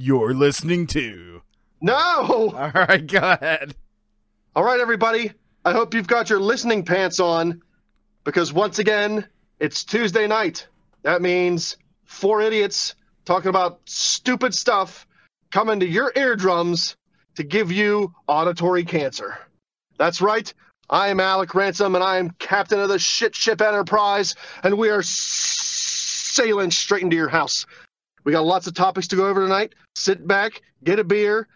You're listening to. No! All right, go ahead. All right, everybody. I hope you've got your listening pants on because once again, it's Tuesday night. That means four idiots talking about stupid stuff coming to your eardrums to give you auditory cancer. That's right. I am Alec Ransom and I am captain of the shit ship Enterprise, and we are sailing straight into your house. We got lots of topics to go over tonight. Sit back, get a beer,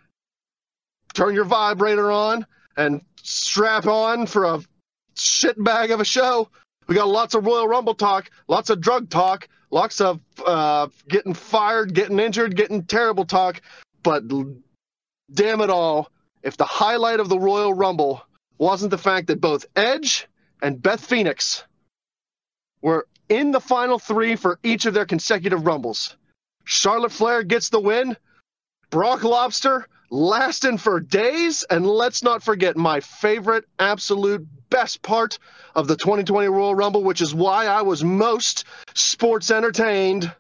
turn your vibrator on, and strap on for a shit bag of a show. We got lots of Royal Rumble talk, lots of drug talk, lots of uh, getting fired, getting injured, getting terrible talk. But damn it all, if the highlight of the Royal Rumble wasn't the fact that both Edge and Beth Phoenix were in the final three for each of their consecutive Rumbles. Charlotte Flair gets the win. Brock Lobster lasting for days. And let's not forget my favorite, absolute best part of the 2020 Royal Rumble, which is why I was most sports entertained.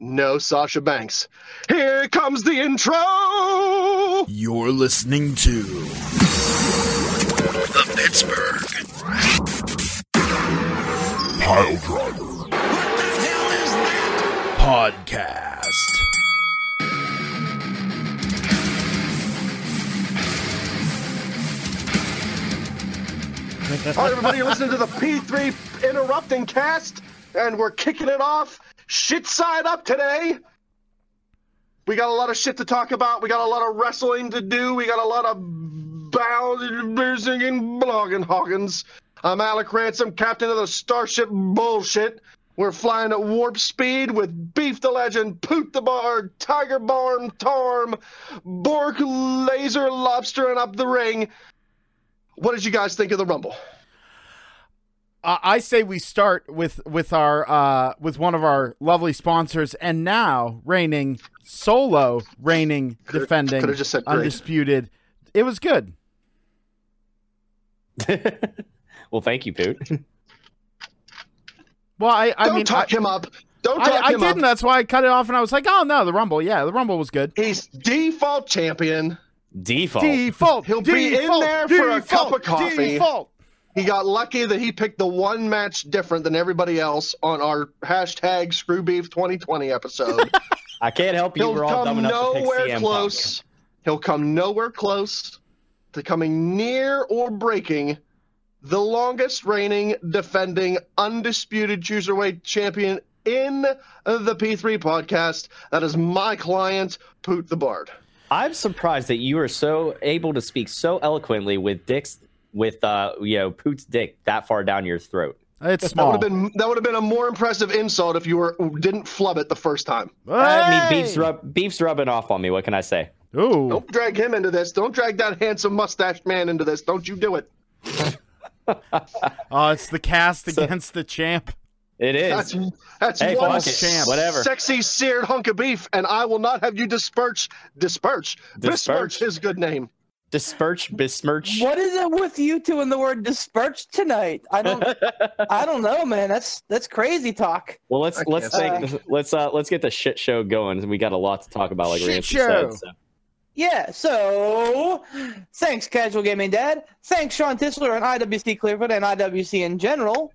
No Sasha Banks. Here comes the intro. You're listening to the Pittsburgh Pile Driver Podcast. All right, everybody, you're listening to the P3 Interrupting Cast, and we're kicking it off shit side up today. We got a lot of shit to talk about. We got a lot of wrestling to do. We got a lot of bousing and blogging Hawkins. I'm Alec Ransom, captain of the Starship Bullshit. We're flying at warp speed with Beef the Legend, Poot the Bard, Tiger Barm, Tarm, Bork, Laser, Lobster, and up the ring. What did you guys think of the Rumble? Uh, I say we start with with our uh, with one of our lovely sponsors, and now reigning solo, reigning, Could've- defending, could've just said great. undisputed. It was good. well, thank you, Poot. Well, I I Don't mean, talk I, him up. Don't talk I, I him didn't. up. That's why I cut it off, and I was like, oh no, the Rumble. Yeah, the Rumble was good. He's default champion. Default. Default. He'll be in default, there for a cup of coffee. Default. He got lucky that he picked the one match different than everybody else on our hashtag Screw Beef 2020 episode. I can't help you. He'll We're all dumb come enough to nowhere pick CM close. He'll come nowhere close to coming near or breaking the longest reigning, defending, undisputed cruiserweight champion in the P3 podcast. That is my client, Poot the Bard. Punk. I'm surprised that you are so able to speak so eloquently with Dick's with uh you know Poot's dick that far down your throat. It's That small. would have been that would have been a more impressive insult if you were didn't flub it the first time. I mean, beef's rub beef's rubbing off on me. What can I say? Ooh. Don't drag him into this. Don't drag that handsome mustached man into this. Don't you do it. Oh, it's the cast against the champ. It is. That's that's Hey, one fuck it. champ. Whatever. sexy seared hunk of beef, and I will not have you disperse disperse besmirch Disperse. his good name. Disperch, besmirch. What is it with you two and the word disperse tonight? I don't I don't know, man. That's that's crazy talk. Well, let's I let's can't let's uh let's get the shit show going. We got a lot to talk about, like Shit Ransom show. said. So. Yeah, so thanks, Casual Gaming Dad. Thanks, Sean Tisler and IWC Clearfoot and IWC in general.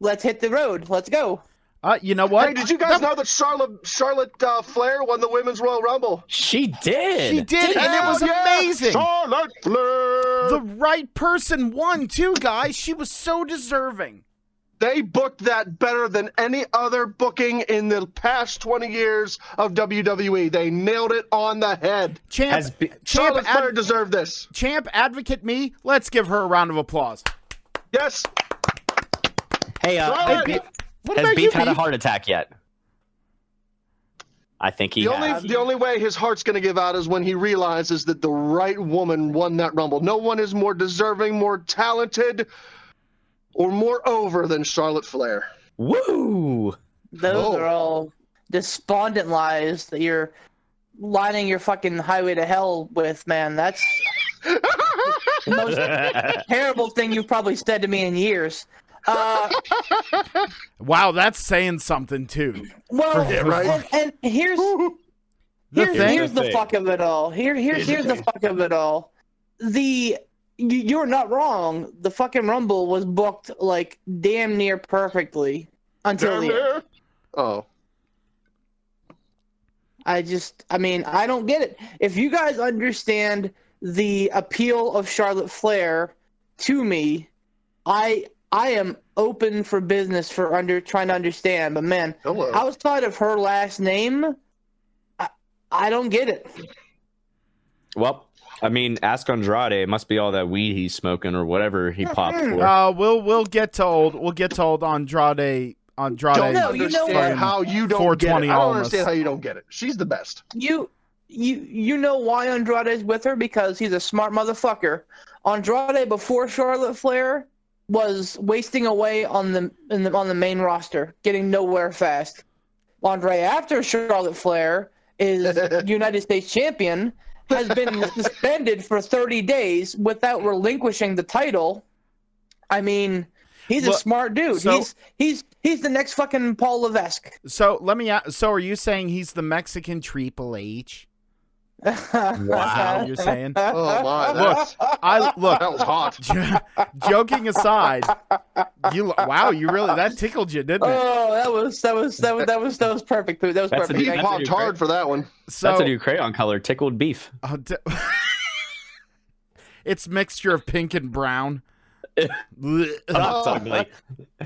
Let's hit the road. Let's go. Uh, you know what? Hey, did you guys know that Charlotte Charlotte uh, Flair won the women's Royal Rumble? She did. She did, and it was yeah, amazing. Charlotte Flair. The right person won too, guys. She was so deserving. They booked that better than any other booking in the past 20 years of WWE. They nailed it on the head. Champ, Has be- champ, Charlotte Flair ad- deserved this. champ, advocate me. Let's give her a round of applause. Yes. Hey, uh, Charlotte. has Beef, What has Beef you, had a heart attack yet? I think he The has. only the only way his heart's going to give out is when he realizes that the right woman won that rumble. No one is more deserving, more talented, or more over than Charlotte Flair. Woo! Those Oh. are all despondent lies that you're lining your fucking highway to hell with, man. That's the most terrible thing you've probably said to me in years. Uh, Wow, that's saying something too. well, Yeah, right. and, and here's Here, thing- here's the thing. fuck of it all. Here, here's Here's the here's the thing. fuck of it all. The you- you're not wrong. The fucking Rumble was booked like damn near perfectly until the end. Oh, I just, I mean, I don't get it. If you guys understand the appeal of Charlotte Flair to me, I I am open for business for under trying to understand. But man, hello. outside of her last name, I, I don't get it. Well, I mean, ask Andrade. It must be all that weed he's smoking or whatever he popped for. Uh, we'll we'll get to old. We'll get to old Andrade. Andrade. don't No, you know understand what? how you don't get it. I don't almost. understand how you don't get it. She's the best. You you you know why Andrade is with her because he's a smart motherfucker. Andrade before Charlotte Flair was wasting away on the, in the on the main roster, getting nowhere fast. Andre after Charlotte Flair is United States champion, has been suspended for 30 days without relinquishing the title. I mean, he's a smart dude. so- he's he's he's the next fucking Paul Levesque. So let me. So are you saying he's the Mexican Triple H? Wow. You're saying. Oh my, Look, I look. that was hot. joking aside, you wow, you really that tickled you, didn't it? Oh, that was that was that was that was that was perfect. That was That's a perfect. He deep Thank you. That's a popped new hard for that one. So That's a new crayon color, tickled beef. uh, d- it's mixture of pink and brown. Blech. That's ugly.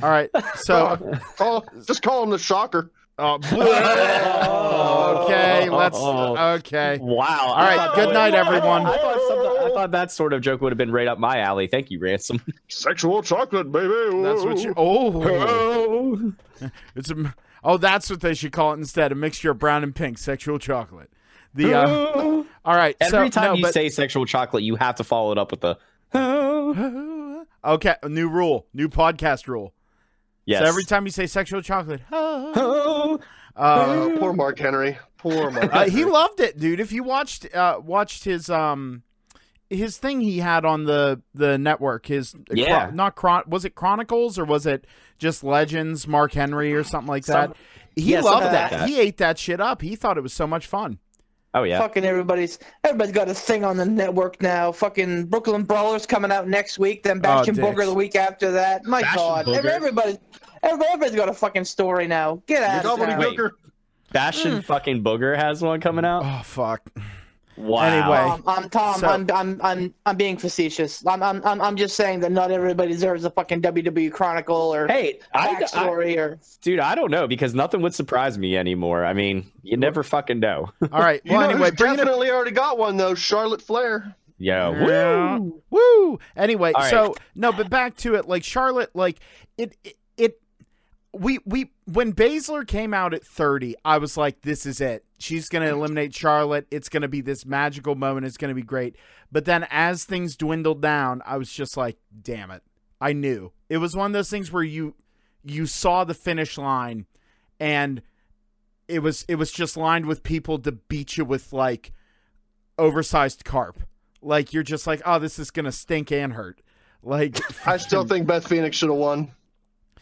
All right, so Call, just call him the shocker. Uh, blech. okay, let's okay. Wow. All right, good night, everyone. I thought, something, I thought that sort of joke would have been right up my alley. Thank you, Ransom. Sexual chocolate, baby. That's what you. Oh, it's a. Oh, that's what they should call it instead. A mixture of brown and pink, sexual chocolate. The uh, all right. Every so, time no, you but- say sexual chocolate, you have to follow it up with the. okay, a new rule, new podcast rule. Yes. So every time you say sexual chocolate, uh, Oh, poor Mark Henry. Poor Mark. uh, he loved it, dude. If you watched uh, watched his um his thing he had on the the network, his Yeah. not chron was it Chronicles or was it just Legends, Mark Henry or something like that. Some- he yeah, loved that. like that. He ate that shit up. He thought it was so much fun. Oh yeah. Fucking everybody's everybody's got a thing on the network now. Fucking Brooklyn Brawlers coming out next week, then Bastion dicks. Booger the week after that. My Bastion God, Booger. Everybody's everybody's got a fucking story now. Get out of gobbly town. Wait. gooker. Bastion mm. fucking Booger has one coming out. Oh fuck. Wow. Anyway. Tom, I'm Tom. So- I'm, I'm I'm I'm being facetious. I'm, I'm I'm I'm just saying that not everybody deserves a fucking WWE Chronicle or Hey, I, I, backstory or dude, I don't know because nothing would surprise me anymore. I mean, you never fucking know. All right. You Well, know anyway, who's bringing it. definitely already got one though. Charlotte Flair. Yo, Yeah. woo. Woo! Anyway, All right. so no, but back to it. Like Charlotte, like it, it, it. We we when Baszler came out at thirty, I was like, this is it. She's gonna eliminate Charlotte. It's gonna be this magical moment. It's gonna be great. But then as things dwindled down, I was just like, damn it. I knew it was one of those things where you you saw the finish line, and it was it was just lined with people to beat you with like oversized carp. Like you're just like, oh, this is gonna stink and hurt. Like I still think Beth Phoenix should have won.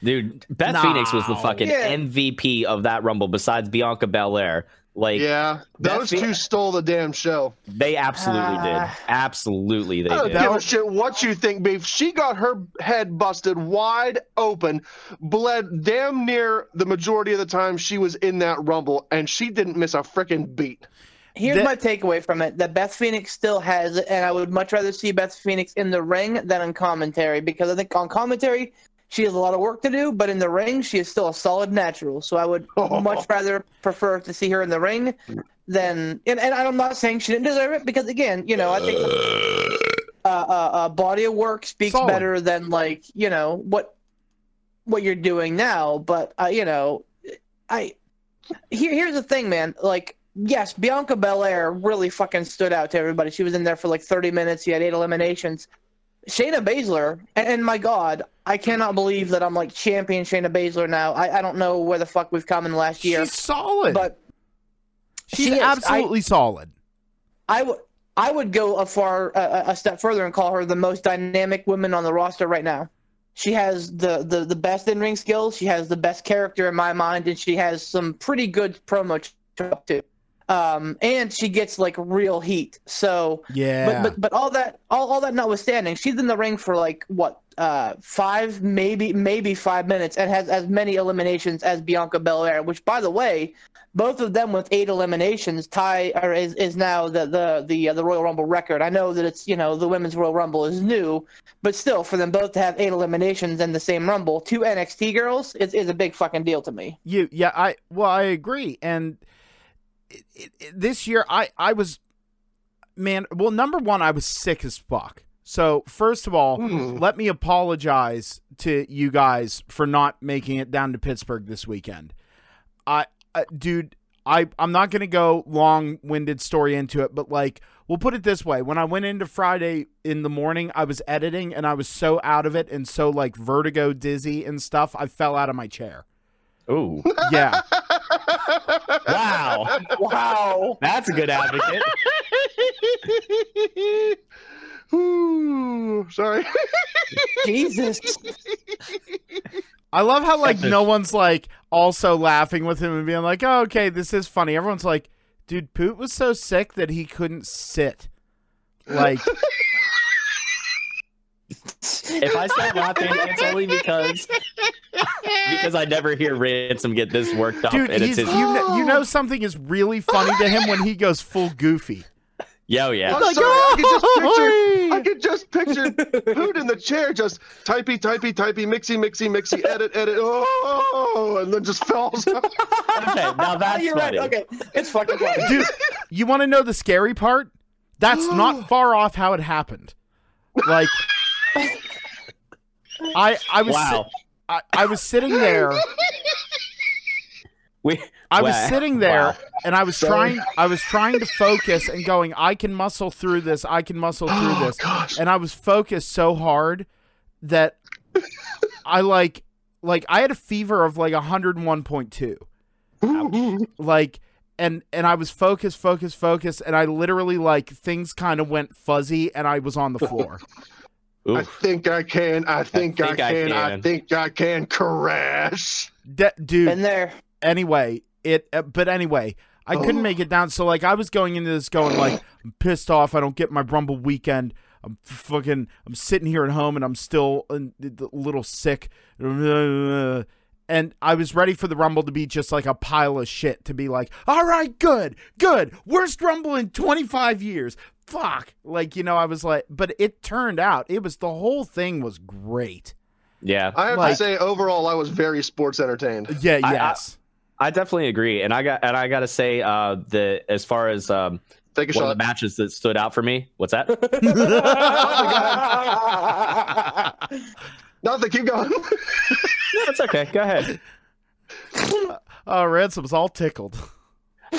Dude, Beth No. Phoenix was the fucking Yeah. MVP of that Rumble. Besides Bianca Belair, like Yeah, those Phe- two stole the damn show. they absolutely did. Ah. Absolutely, they I don't did. Give a shit what you think, beef. She got her head busted wide open, bled damn near the majority of the time she was in that rumble, and she didn't miss a freaking beat. Here's That- my takeaway from it: that Beth Phoenix still has it, and I would much rather see Beth Phoenix in the ring than on commentary because I think on commentary she has a lot of work to do, but in the ring she is still a solid natural. So I would much rather prefer to see her in the ring than. And, and I'm not saying she didn't deserve it because again, you know, I think uh, uh, uh, body of work speaks Solid. better than like you know what what you're doing now. But uh, you know, I here here's the thing, man. Like, yes, Bianca Belair really fucking stood out to everybody. She was in there for like 30 minutes. She had eight eliminations. Shayna Baszler, and, and my God, I cannot believe that I'm like champion Shayna Baszler now. I, I don't know where the fuck we've come in the last year, she's solid. but she's she absolutely solid. I would I would go a far a, a step further and call her the most dynamic woman on the roster right now. She has the the, the best in ring skills. She has the best character in my mind, and she has some pretty good promo ch- too. Um, and she gets like real heat. So, Yeah. but but but all that all, all that notwithstanding, she's in the ring for like what uh five maybe maybe five minutes and has as many eliminations as Bianca Belair. Which, by the way, both of them with eight eliminations tie or is, is now the the the uh, the Royal Rumble record. I know that it's you know the women's Royal Rumble is new, but still for them both to have eight eliminations in the same Rumble, two NXT girls is is a big fucking deal to me. You, yeah, I well, I agree. And it, it, it- this year, I I was, man. Well, number one, I was sick as fuck. So first of all, Hmm. let me apologize to you guys for not making it down to Pittsburgh this weekend. I, uh, dude, I I'm not gonna go long winded story into it, but like we'll put it this way: when I went into Friday in the morning, I was editing and I was so out of it and so like vertigo dizzy and stuff, I fell out of my chair. Ooh, Yeah. wow, Wow. that's a good advocate. Ooh, sorry. Jesus. I love how like no one's like also laughing with him and being like, "Oh, okay, this is funny." Everyone's like, "Dude, Poot was so sick that he couldn't sit." Like, If I start laughing, it's only because because I never hear Ransom get this worked up, dude, and it's his. you know, you know oh. something is really funny to him when he goes full goofy. Yo, oh, yeah. I'm Like, sorry, I could just oh, picture, "Oh, I could just picture Hoot in the chair, just typey, typey, typey, mixy, mixy, mixy, edit, edit, oh, and then just falls. Okay, now that's You're funny. right. Okay, it's fucking funny. Dude, you want to know the scary part? That's not far off how it happened. Like, I I was si- Wow. I, I was sitting there. We, I was Wow. sitting there Wow. and I was Sorry. trying I was trying to focus and going I can muscle through this I can muscle through Oh, this gosh. and I was focused so hard that I like like I had a fever of like 101.2 like and and I was focused focused focused and I literally like things kind of went fuzzy and I was on the floor I think I can. I think I, think I can. I can. think I can crash. De- dude Been there. anyway it uh, but anyway i couldn't Oh. make it down so like i was going into this going like i'm pissed off i don't get my rumble weekend i'm fucking i'm sitting here at home and i'm still a, a little sick and i was ready for the rumble to be just like a pile of shit to be like all right good good worst rumble in 25 years fuck like you know i was like but it turned out it was the whole thing was great Yeah, I have Like- to say, overall, I was very sports entertained. yeah I- I- yes I definitely agree, and I got and I got to say uh, the as far as um, Take a one of the matches that stood out for me. What's that? Nothing. Keep going. no, it's okay. Go ahead. oh ransom's all tickled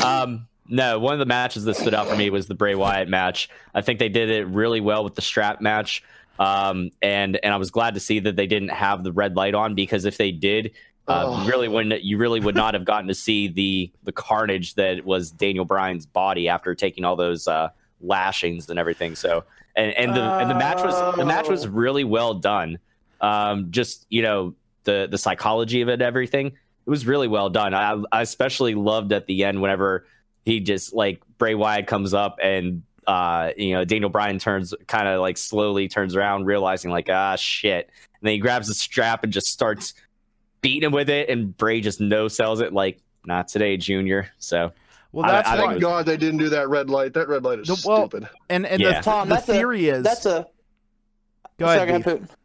Um, no, one of the matches that stood out for me was the Bray Wyatt match. I think they did it really well with the strap match. Um, and and I was glad to see that they didn't have the red light on because if they did, uh, Oh. you really wouldn't you really would not have gotten to see the the carnage that was Daniel Bryan's body after taking all those uh, lashings and everything. So and and the and the match was the match was Oh. really well done. Um, just you know the the psychology of it, everything. It was really well done. I, I especially loved at the end whenever he just like Bray Wyatt comes up and uh you know Daniel Bryan turns kind of like slowly turns around realizing like ah shit and then he grabs the strap and just starts beating him with it and Bray just no sells it like not today junior so well that's I why think Thank God they didn't do that red light. That red light is The- well, stupid. And and Yeah. the, Tom, the that's a- theory is That's a. go sorry, ahead. go Beef. Poot.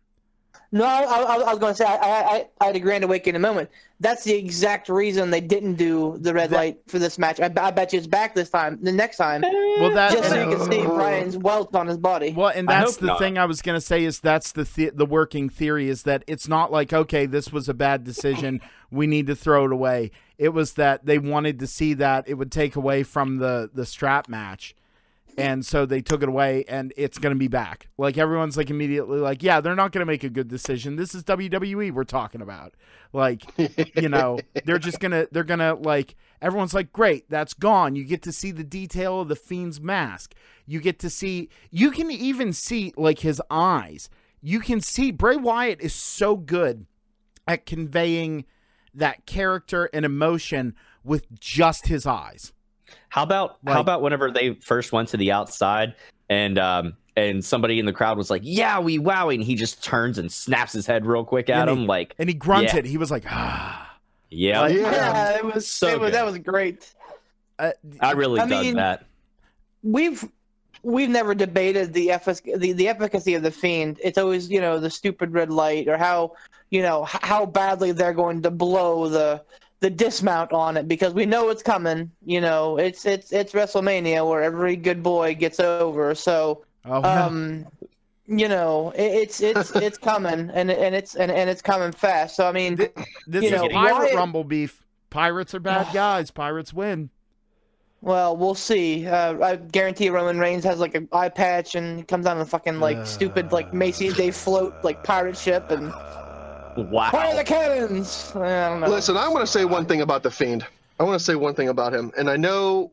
No, I, I, I was going to say I, I, I had a grand awakening moment. That's the exact reason they didn't do the red That- light for this match. I, I bet you it's back this time, the next time, Well, that just so you can see oh. Bryan's welts on his body. well, and that's the not. thing I was gonna say is that's the, the the working theory is that it's not like okay this was a bad decision we need to throw it away. It was that they wanted to see that it would take away from the the strap match. And so they took it away, and it's going to be back. Like everyone's like immediately like, yeah, they're not going to make a good decision. This is WWE we're talking about. Like, you know they're just gonna they're gonna like everyone's like great that's gone you get to see the detail of the fiend's mask you get to see you can even see like his eyes you can see bray wyatt is so good at conveying that character and emotion with just his eyes How about Like- how about whenever they first went to the outside and um and somebody in the crowd was like, "Yeah, we wow," and he just turns and snaps his head real quick at And he- him, like, And he grunted. He was like, ah. "Yeah, Like- Yeah. Yeah, it was, So it was that was great. Uh, I really I dug mean- that." We've we've never debated the, effic- the the efficacy of the fiend. It's always you know the stupid red light or how you know h- how badly they're going to blow the the dismount on it because we know it's coming. You know, it's it's it's WrestleMania where every good boy gets over. So oh, yeah. um, you know, it, it's it's it's coming and and it's and, and it's coming fast. So I mean, this you is know, pirate Wyatt- rumble beef. Pirates are bad guys. Pirates win. Well, we'll see. Uh, I guarantee Roman Reigns has like an eye patch and comes on a fucking like stupid like Macy's Day float like pirate ship and Wow. fire the cannons. I don't know. Listen, I want to say one thing about the Fiend. I want to say one thing about him, and I know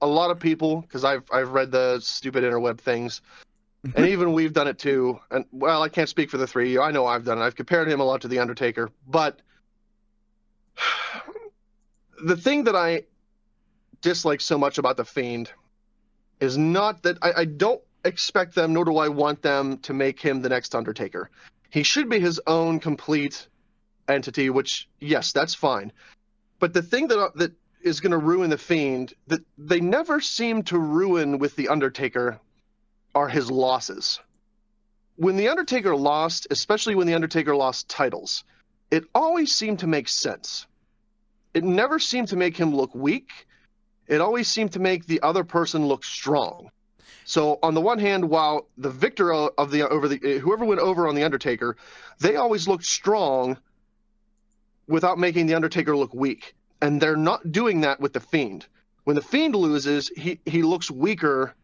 a lot of people because I've I've read the stupid interweb things, and even we've done it too. And well, I can't speak for the three of you. I know I've done it. I've compared him a lot to the Undertaker, but the thing that I dislike so much about the Fiend is not that I, I don't expect them, nor do I want them to make him the next Undertaker. He should be his own complete entity, which yes, that's fine. But the thing that uh, that is going to ruin the Fiend that they never seem to ruin with the Undertaker are his losses. When the Undertaker lost, especially when the Undertaker lost titles, it always seemed to make sense. It never seemed to make him look weak. It always seemed to make the other person look strong. So on the one hand, while the victor of the over the eh, whoever went over on the Undertaker, they always looked strong without making the Undertaker look weak. And they're not doing that with the Fiend. When the Fiend loses, he he looks weaker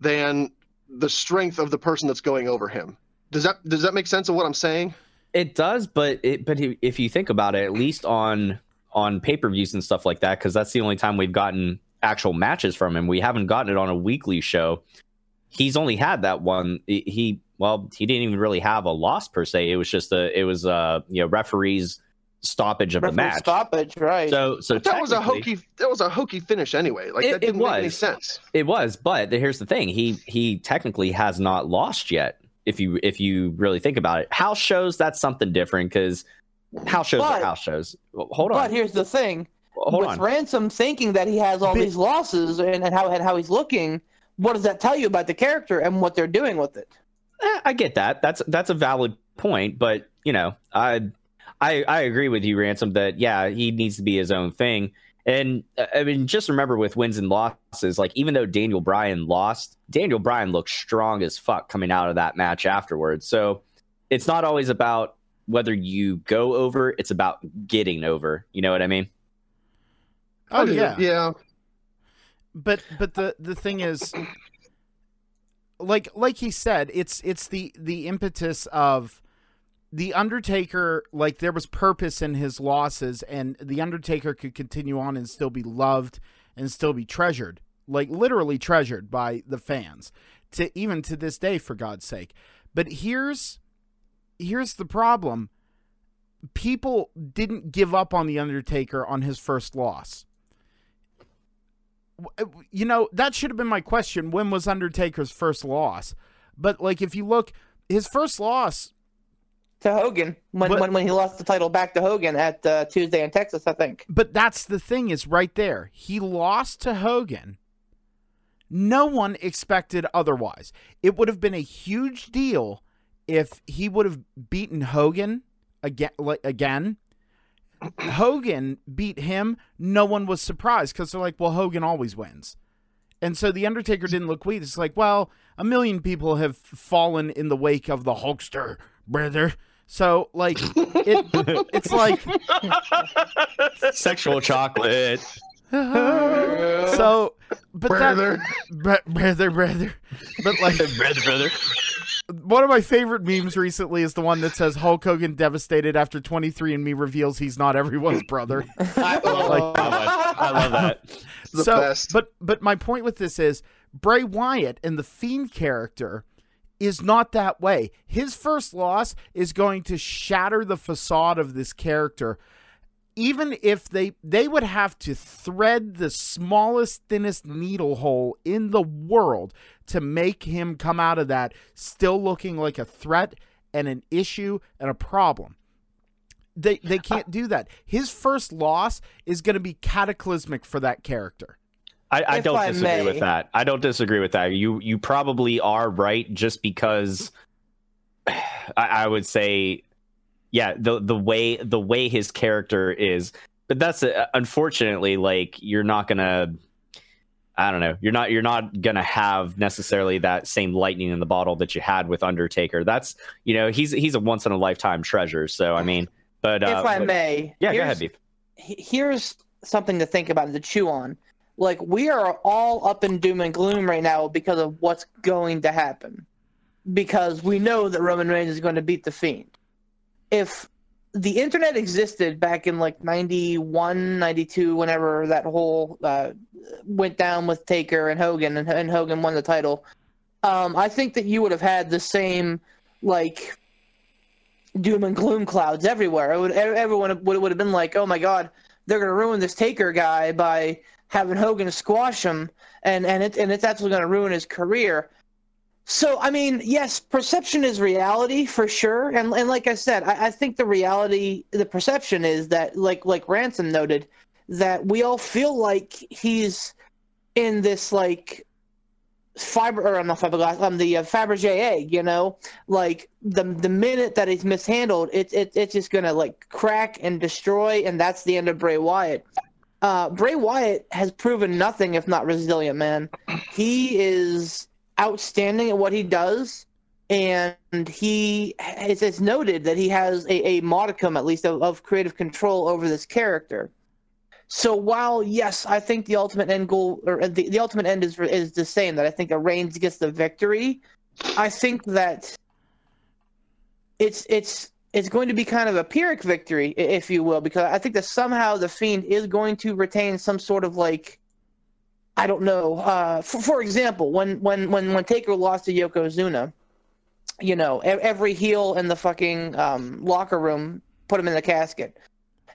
than the strength of the person that's going over him. Does that does that make sense of what I'm saying? It does, but it but if- if you think about it, at least on on pay per views and stuff like that, because that's the only time we've gotten actual matches from him. We haven't gotten it on a weekly show. He's only had that one. He- He well, he didn't even really have a loss per se. It was just a it was a you know referees stoppage of the match. stoppage, right? So so That was a hokey that was a hokey finish anyway. Like It- that didn't make any was. sense. It was, but here's the thing: he he technically has not lost yet. If you if you really think about it, house shows that's something different because house shows But- are house shows. Well, Hold on. but here's the thing: hold with on. Ransom thinking that he has all Bit- these losses and, and how and how he's looking, what does that tell you about the character and what they're doing with it? Eh, I get that. That's that's a valid point, but you know, I I I agree with you, Ransom, that yeah, he needs to be his own thing. And uh, I mean, just remember with wins and losses, like even though Daniel Bryan lost, Daniel Bryan looked strong as fuck coming out of that match afterwards. So it's not always about whether you go over; it's about getting over. You know what I mean? Oh I yeah. Yeah. but but the the thing is like like he said it's it's the the impetus of the undertaker like there was purpose in his losses and the undertaker could continue on and still be loved and still be treasured like literally treasured by the fans to even to this day for god's sake but here's here's the problem people didn't give up on the undertaker on his first loss w- you know that should have been my question. When was undertaker's first loss? But like if you look his first loss To Hogan when But- when, when he lost the title back to Hogan at uh, Tuesday in Texas, I think. but that's the thing is right there. He lost to hogan. No one expected otherwise. It would have been a huge deal if he would have beaten hogan again like again hogan beat him no one was surprised because they're like well hogan always wins. And so the undertaker didn't look weak. It's like well a million people have fallen in the wake of the hulkster brother. So like it it's like Sexual chocolate. so but that Brother. Bre- brother, brother. But like brother, brother. one of my favorite memes recently is the one that says Hulk Hogan devastated after 23andMe reveals he's not everyone's brother. I love Like- that. I love that. The so, best. but but my point with this is Bray Wyatt and the Fiend character is not that way. His first loss is going to shatter the facade of this character even if they they would have to thread the smallest thinnest needle hole in the world to make him come out of that still looking like a threat and an issue and a problem they they can't do that his first loss is going to be cataclysmic for that character I, I don't I disagree may. with that. I don't disagree with that. You you probably are right, just because I, I would say, yeah, the the way the way his character is, but that's uh, unfortunately like you're not gonna. I don't know. You're not. You're not gonna have necessarily that same lightning in the bottle that you had with Undertaker. That's you know he's he's a once in a lifetime treasure. So I mean, but uh, if I but- may, yeah, go ahead, beef. here's something to think about and to chew on. Like we are all up in doom and gloom right now because of what's going to happen. Because we know that Roman Reigns is going to beat the Fiend. If the internet existed back in like 91, 92, whenever that whole uh, went down with Taker and Hogan and, and Hogan won the title, um, I think that you would have had the same like doom and gloom clouds everywhere. It would, everyone would, would have been like, "Oh my God, they're going to ruin this Taker guy by having Hogan squash him, and and it and it's actually going to ruin his career." So I mean, yes, perception is reality for sure, and and like I said, I, I think the reality, the perception is that, like like Ransom noted, that we all feel like he's in this like fiber or I'm not fiberglass, um, the uh, Fabergé egg, you know, like the the minute that he's mishandled, it's it, it's just gonna like crack and destroy, and that's the end of Bray Wyatt. Uh, Bray Wyatt has proven nothing if not resilient, man. He is outstanding at what he does, and he it's, it's noted that he has a, a modicum, at least, of, of creative control over this character. So while yes, I think the ultimate end goal or the, the ultimate end is is the same that I think Reigns gets the victory. I think that it's it's it's going to be kind of a Pyrrhic victory, if you will, because I think that somehow the Fiend is going to retain some sort of like I don't know. Uh, for, for example, when when when when Taker lost to Yokozuna, you know, every heel in the fucking um, locker room put him in the casket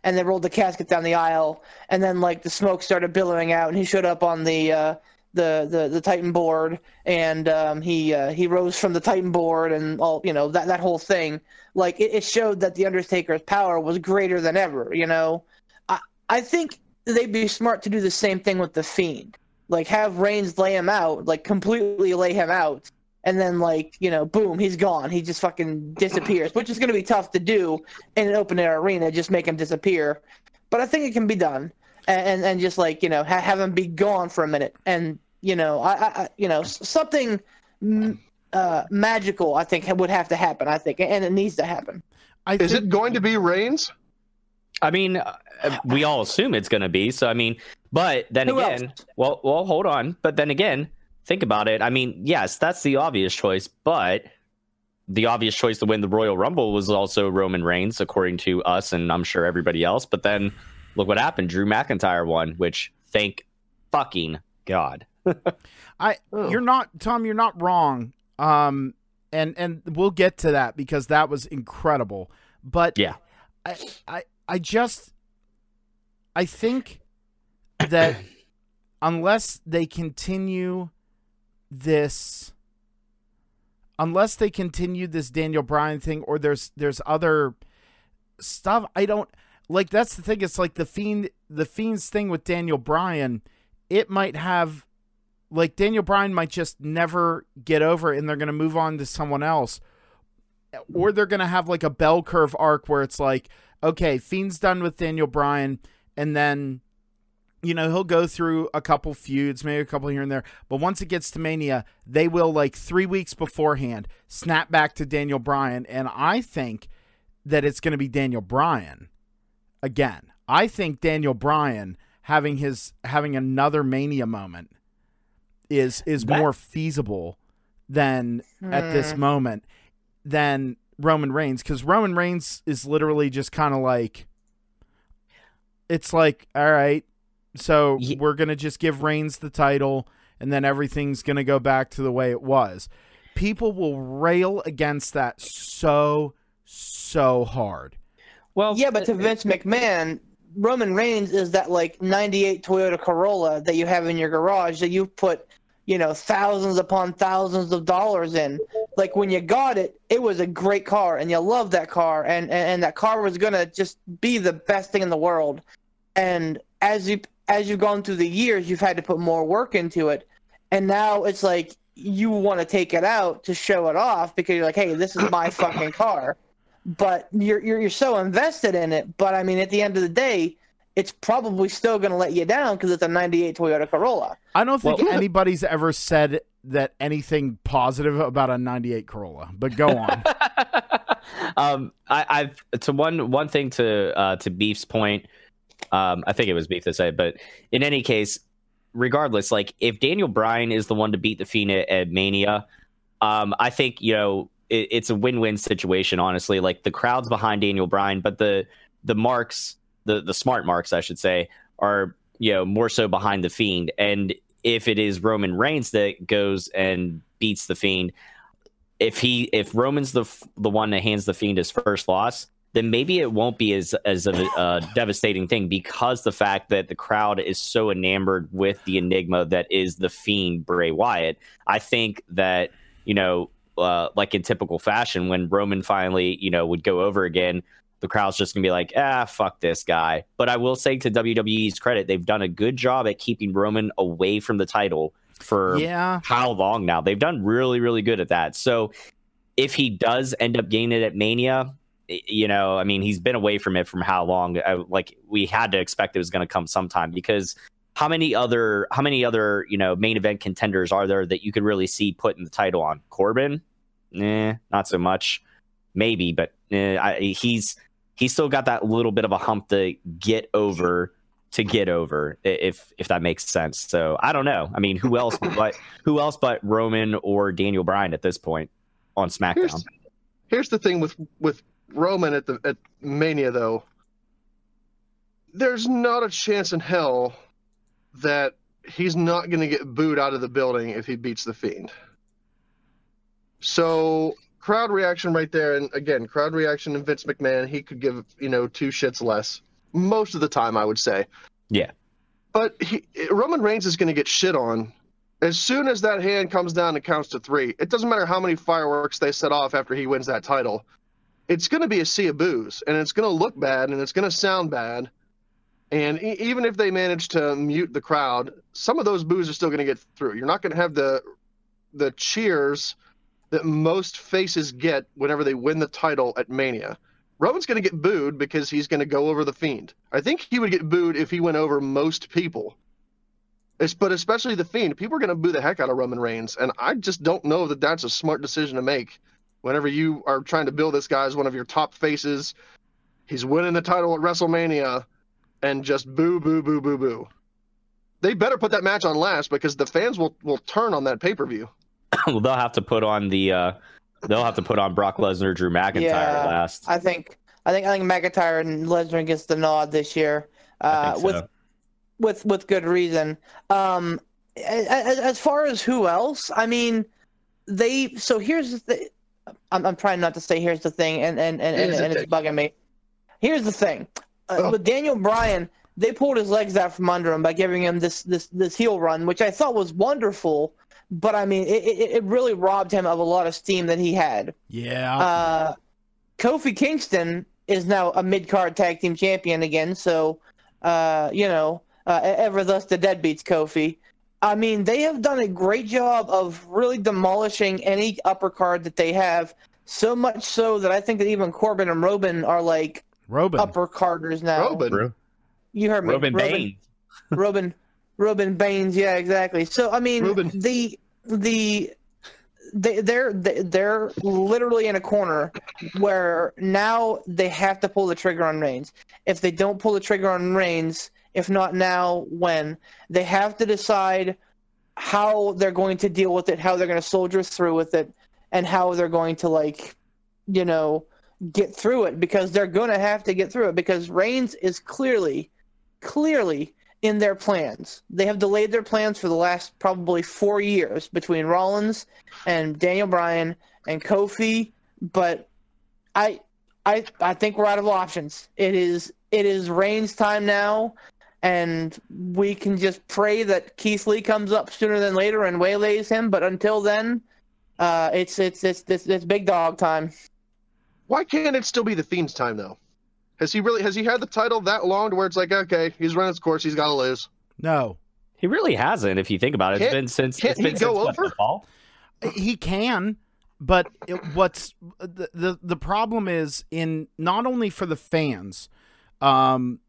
and they rolled the casket down the aisle, and then like the smoke started billowing out, and he showed up on the uh, the, the the Titan board, and um, he uh, he rose from the Titan board, and all you know that that whole thing, like it, it showed that the Undertaker's power was greater than ever. You know, I I think they'd be smart to do the same thing with the Fiend, like have Reigns lay him out, like completely lay him out. And then, like you know, boom, he's gone. He just fucking disappears, which is going to be tough to do in an open air arena, just make him disappear. But I think it can be done, and and, and just like you know, ha- have him be gone for a minute, and you know, I, I I- you know something uh, magical. I think would have to happen. I think, and it needs to happen. I Is think it going to be Reigns? I mean, uh, we all assume it's going to be. So I mean, but then Who again, else? well, well, hold on. But then again, think about it. I mean, yes, that's the obvious choice, but the obvious choice to win the Royal Rumble was also Roman Reigns, according to us, and I'm sure everybody else. But then look what happened. Drew McIntyre won, which thank fucking God. I you're not Tom, you're not wrong. Um and and we'll get to that because that was incredible. But Yeah. I I I just I think that unless they continue this unless they continue this Daniel Bryan thing or there's there's other stuff I don't like that's the thing. It's like the fiend the fiend's thing with Daniel Bryan it might have like Daniel Bryan might just never get over and they're going to move on to someone else. Or they're going to have like a bell curve arc where it's like okay Fiend's done with Daniel Bryan and then you know he'll go through a couple feuds maybe a couple here and there but once it gets to Mania they will like 3 weeks beforehand snap back to Daniel Bryan and I think that it's going to be Daniel Bryan again I think Daniel Bryan having his having another Mania moment is is That- more feasible than at this Hmm. moment than Roman Reigns because Roman Reigns is literally just kind of like it's like all right so Ye- we're gonna just give Reigns the title and then everything's gonna go back to the way it was. People will rail against that so so hard. Well, Yeah, but to uh, uh, Vince McMahon, Roman Reigns is that like 98 Toyota Corolla that you have in your garage that you've put, you know, thousands upon thousands of dollars in. Like when you got it, it was a great car and you loved that car and, and, and that car was going to just be the best thing in the world. And as you as you've gone through the years, you've had to put more work into it. And now it's like you want to take it out to show it off because you're like, "Hey, this is my fucking car." but you're, you're you're so invested in it. But I mean, at the end of the day, it's probably still going to let you down because it's a '98 Toyota Corolla. I don't think Well- anybody's ever said that anything positive about a 98 Corolla, but go on. um, I, I've to one one thing to uh, to Beef's point. Um, I think it was Beef that said, but in any case, regardless, like if Daniel Bryan is the one to beat the Fiend at, at Mania, um, I think you know it, it's a win-win situation. Honestly, like the crowd's behind Daniel Bryan, but the the marks, the the smart marks, I should say, are you know more so behind the Fiend. And if it is Roman Reigns that goes and beats the Fiend, if he if Roman's the the one that hands the Fiend his first loss, then maybe it won't be as as a, a devastating thing because the fact that the crowd is so enamored with the enigma that is the Fiend Bray Wyatt. I think that you know, uh, like in typical fashion, when Roman finally you know would go over again. The crowd's just gonna be like, ah, fuck this guy. But I will say to WWE's credit, they've done a good job at keeping Roman away from the title for yeah. how long now? They've done really, really good at that. So if he does end up gaining it at Mania, you know, I mean, he's been away from it from how long? Uh, like we had to expect it was going to come sometime because how many other how many other you know main event contenders are there that you could really see putting the title on? Corbin, nah, not so much. Maybe, but eh, I, he's he's still got that little bit of a hump to get over to get over if if that makes sense. So I don't know. I mean, who else but who else but Roman or Daniel Bryan at this point on SmackDown? Here's, here's the thing with with Roman at the at Mania though. There's not a chance in hell that he's not going to get booed out of the building if he beats the Fiend. So crowd reaction right there, and again, crowd reaction and Vince McMahon, he could give you know two shits less most of the time, I would say. Yeah. But he, Roman Reigns is going to get shit on as soon as that hand comes down and counts to three, it doesn't matter how many fireworks they set off after he wins that title. It's going to be a sea of boos, and it's going to look bad, and it's going to sound bad. And e- even if they manage to mute the crowd, some of those boos are still going to get through. You're not going to have the the cheers that most faces get whenever they win the title at Mania. Roman's going to get booed because he's going to go over the Fiend. I think he would get booed if he went over most people. It's, but especially the Fiend, people are going to boo the heck out of Roman Reigns, and I just don't know that that's a smart decision to make. Whenever you are trying to build this guy as one of your top faces, he's winning the title at WrestleMania, and just boo, boo, boo, boo, boo. They better put that match on last because the fans will will turn on that pay per view. well, they'll have to put on the uh they'll have to put on Brock Lesnar, Drew McIntyre Yeah. last. I think I think I think McIntyre and Lesnar gets the nod this year. I Uh, think with so. with with good reason. Um, as, as far as who else, I mean, they. So here's the thing. I'm, I'm trying not to say here's the thing, and and and, and, and it's bugging me. Here's the thing. Uh, Oh. With Daniel Bryan, they pulled his legs out from under him by giving him this this this heel run, which I thought was wonderful. But I mean, it, it, it really robbed him of a lot of steam that he had. Yeah. Uh, Kofi Kingston is now a mid card tag team champion again, so uh, you know, uh, ever thus the dead beats Kofi. I mean, they have done a great job of really demolishing any upper card that they have. So much so that I think that even Corbin and Robin are like Robin. upper carders now. Robin, You heard me. Robin Baines. Robin, Robin Baines. Yeah, exactly. So I mean, Robin. the the they they're they're literally in a corner where now they have to pull the trigger on Reigns. If they don't pull the trigger on Reigns, if not now, when they have to decide how they're going to deal with it, how they're going to soldier through with it, and how they're going to like, you know, get through it because they're going to have to get through it because Reigns is clearly, clearly in their plans. They have delayed their plans for the last probably four years between Rollins and Daniel Bryan and Kofi. But I I I think we're out of options. It is it is Reigns' time now, and we can just pray that Keith Lee comes up sooner than later and waylays him. But until then, uh, it's it's it's it's, it's big dog time. Why can't it still be the Fiend's time though? Has he really has he had the title that long to where it's like okay, he's run his course, he's got to lose. No, He really hasn't, if you think about it. It's Can't- been since can't it's been he since go what, over? fall. he can, but it, what's the, the the problem is in not only for the fans, um,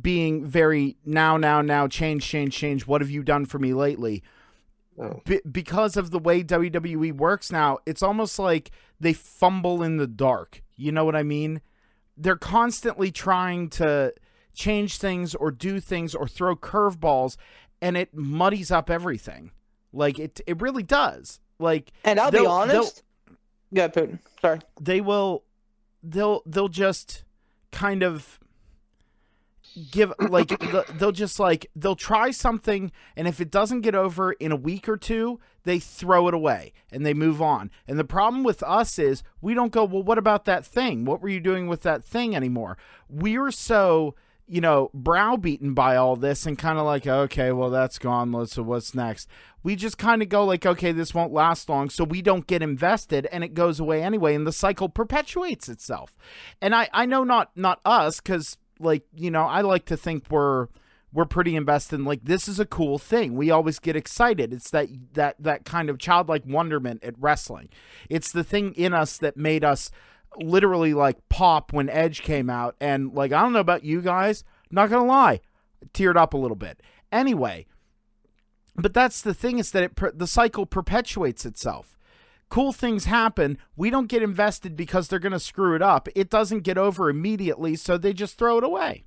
being very now now now change change change. What have you done for me lately? Oh. Be- because of the way WWE works now, it's almost like they fumble in the dark. You know what I mean? They're constantly trying to change things or do things or throw curveballs, and it muddies up everything. Like it, it really does. Like And I'll be honest. Go Putin. Sorry. they will, they'll they'll just kind of give like the- they'll just like they'll try something and if it doesn't get over in a week or two they throw it away and they move on. And the problem with us is we don't go well what about that thing? What were you doing with that thing anymore? We're so you know browbeaten by all this and kind of like okay well that's gone. Let's so what's next? We just kind of go like okay this won't last long so we don't get invested and it goes away anyway and the cycle perpetuates itself. And i i know not not us because like you know i like to think we're we're pretty invested in like this is a cool thing. We always get excited. It's that that that kind of childlike wonderment at wrestling. It's the thing in us that made us literally like pop when edge came out. And like i don't know about you guys not gonna lie teared up a little bit. Anyway but that's the thing is that it the cycle perpetuates itself cool things happen we don't get invested because they're going to screw it up it doesn't get over immediately so they just throw it away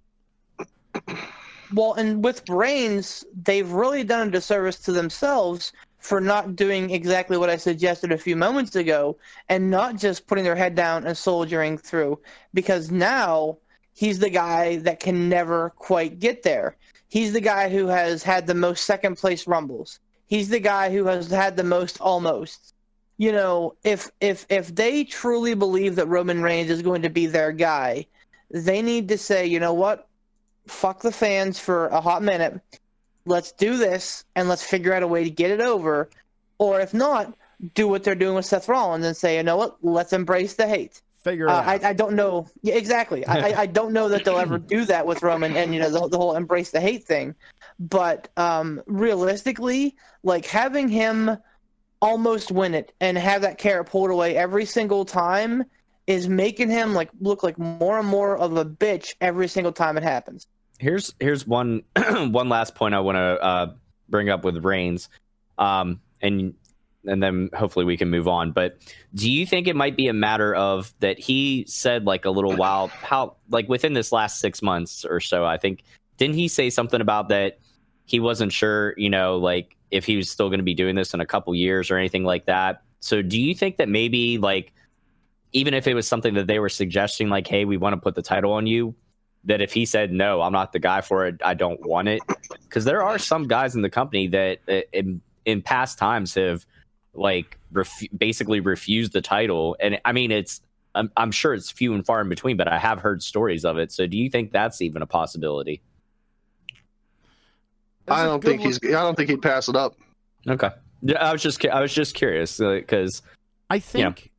Well, and with Reigns, they've really done a disservice to themselves for not doing exactly what I suggested a few moments ago and not just putting their head down and soldiering through. Because now he's the guy that can never quite get there. He's the guy who has had the most second place rumbles. He's the guy who has had the most almost. You know, if if if they truly believe that Roman Reigns is going to be their guy, they need to say, you know what? fuck the fans for a hot minute. Let's do this and let's figure out a way to get it over. Or if not, do what they're doing with Seth Rollins and say, you know what, let's embrace the hate. figure it Uh, out I, I don't know. Yeah, exactly. I, I- I don't know that they'll ever do that with Roman and you know the, the whole embrace the hate thing. But um, realistically, like having him almost win it and have that carrot pulled away every single time is making him like look like more and more of a bitch every single time it happens. here's here's one one last point I want to uh, bring up with Reigns, um, and and then hopefully we can move on. But do you think it might be a matter of that he said like a little while how like within this last six months or so? I think didn't he say something about that he wasn't sure, you know, like if he was still going to be doing this in a couple years or anything like that. So do you think that maybe like even if it was something that they were suggesting, like, hey, we want to put the title on you, that if he said no, I'm not the guy for it, I don't want it, because there are some guys in the company that uh, in in past times have like ref- basically refused the title, and I mean it's I'm, I'm sure it's few and far in between, but I have heard stories of it. So do you think that's even a possibility? That's I a don't good think he's. I don't think he'd pass it up. Okay, Yeah, I was just I was just curious uh, because I think,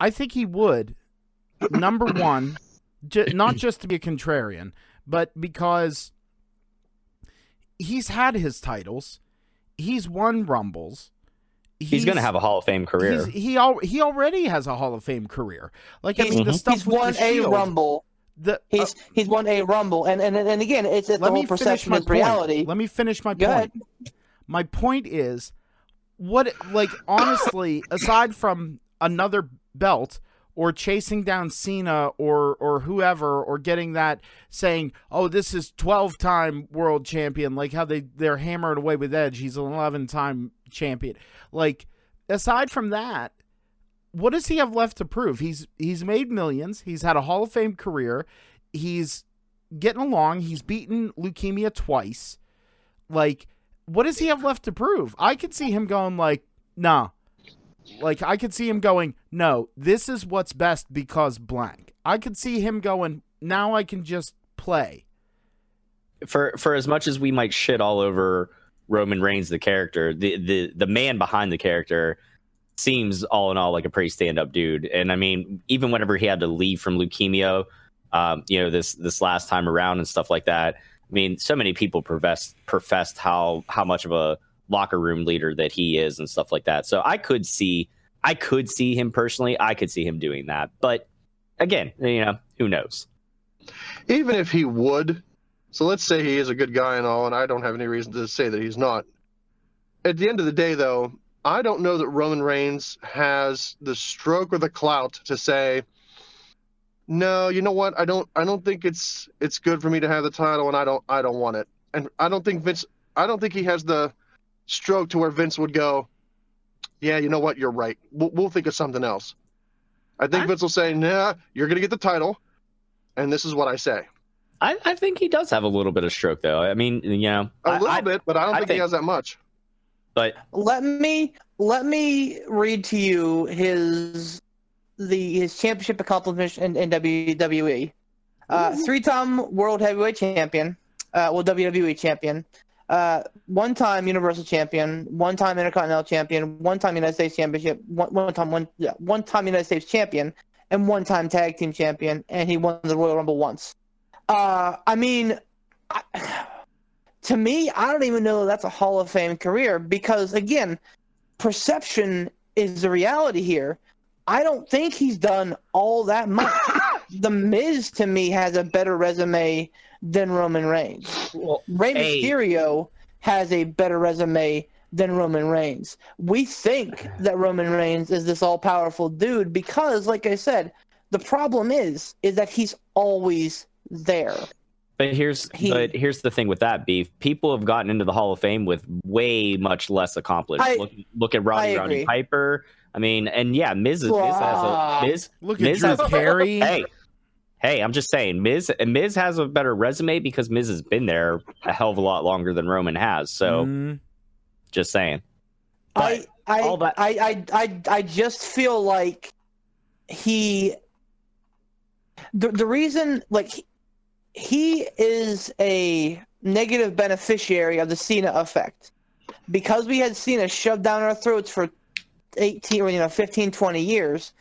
I think he would. Number one, ju- not just to be a contrarian, but because he's had his titles, he's won rumbles. he's, going to have a Hall of Fame career. He al- he already has a Hall of Fame career. Like I mean, the stuff he's won the a Shield, rumble. The, uh, He's he's won a rumble, and and and again, it's, it's the whole perception is reality. Let me finish my Go point. ahead. My point is, what like honestly, aside from another belt or chasing down Cena or or whoever or getting that saying, "Oh, this is 12-time world champion," like how they they're hammering away with Edge, he's an 11-time champion. Like aside from that, what does he have left to prove? He's he's made millions. He's had a Hall of Fame career. He's getting along. He's beaten leukemia twice. Like, what does he have left to prove? I could see him going like, nah. Like I could see him going, no, this is what's best because blank. I could see him going. Now I can just play. for for as much as we might shit all over Roman Reigns the character, the the the man behind the character seems all in all like a pretty stand up dude. And I mean, even whenever he had to leave from leukemia, um, you know, this this last time around and stuff like that. I mean, so many people professed professed how how much of a locker room leader that he is and stuff like that. So I could see I could see him personally. I could see him doing that. But again, you know, who knows? even if he would, so let's say he is a good guy and all, and I don't have any reason to say that he's not. At the end of the day, though, I don't know that Roman Reigns has the stroke or the clout to say, "No, you know what? I don't. I don't think it's it's good for me to have the title, and I don't. I don't want it." And I don't think Vince. I don't think he has the stroke to where Vince would go, "Yeah, you know what? You're right. We'll, we'll think of something else." I think I- Vince will say, "Nah, you're gonna get the title." And this is what I say. I, I think he does have a little bit of stroke though. I mean, you know, A I- little bit, but I don't think, think- he has that much. But Let me let me read to you his the his championship accomplishments in, in WWE. Uh, three-time world heavyweight champion, uh, well WWE champion, uh, one-time Universal champion, one-time Intercontinental champion, one-time United States championship, one, one time one yeah, one-time United States champion, and one-time tag team champion, and he won the Royal Rumble once. Uh, I mean, I, to me, I don't even know that's a Hall of Fame career because again, perception is the reality here. I don't think he's done all that much. the Miz to me has a better resume than Roman Reigns. well, Rey Hey. Mysterio has a better resume than Roman Reigns. We think that Roman Reigns is this all-powerful dude because, like I said, the problem is is that he's always there. But here's He- but here's the thing with that beef. People have gotten into the Hall of Fame with way much less accomplished. I- look, look at Roddy I Roddy. Piper. I mean, and yeah, Miz, is, Miz has a Miz. Look at Miz Drew has- Carey. Hey, hey, I'm just saying, Miz Miz has a better resume because Miz has been there a hell of a lot longer than Roman has. So Mm, just saying. I I, all that- I I I I just feel like he the the reason like he, is a negative beneficiary of the Cena effect because we had Cena shoved down our throats for 18 or you know 15 20 years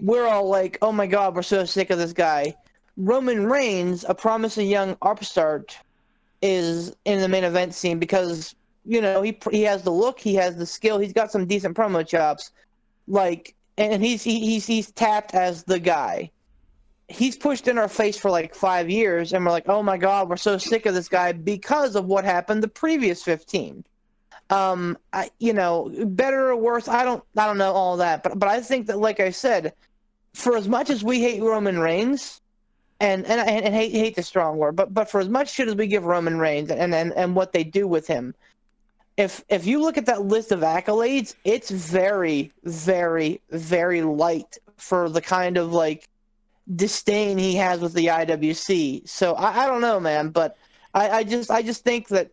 we're all like oh my god we're so sick of this guy Roman Reigns a promising young upstart is in the main event scene because you know he he has the look, he has the skill, he's got some decent promo chops, like and he's he, he's he's tapped as the guy. He's pushed in our face for like five years, and we're like, oh my god, we're so sick of this guy because of what happened the previous fifteen. Um, I you know better or worse, I don't I don't know all that, but but I think that like I said, for as much as we hate Roman Reigns, and and and, and hate hate the strong word, but but for as much shit as we give Roman Reigns and and and what they do with him, if if you look at that list of accolades, it's very very very light for the kind of like disdain he has with the IWC. So I, I don't know, man, but I, I just I just think that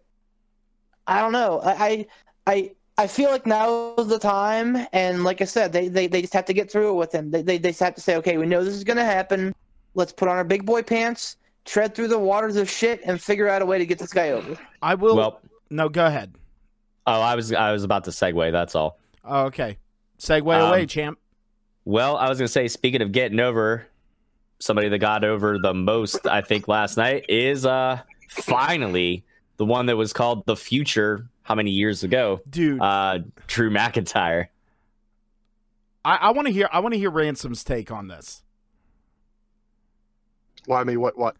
I don't know. I I I, I feel like now is the time, and like I said, they, they, they just have to get through it with him. They, they they just have to say, okay, we know this is gonna happen. Let's put on our big boy pants, tread through the waters of shit, and figure out a way to get this guy over. I will. Well, no, go ahead. oh, I was I was about to segue. That's all. Oh, okay. Segue Um, away, champ. Well, I was gonna say, speaking of getting over, somebody that got over the most, I think, last night is uh finally the one that was called the Future. How many years ago? Dude, Uh, Drew McIntyre. I, I want to hear. I want to hear Ransom's take on this. Why me? What? What?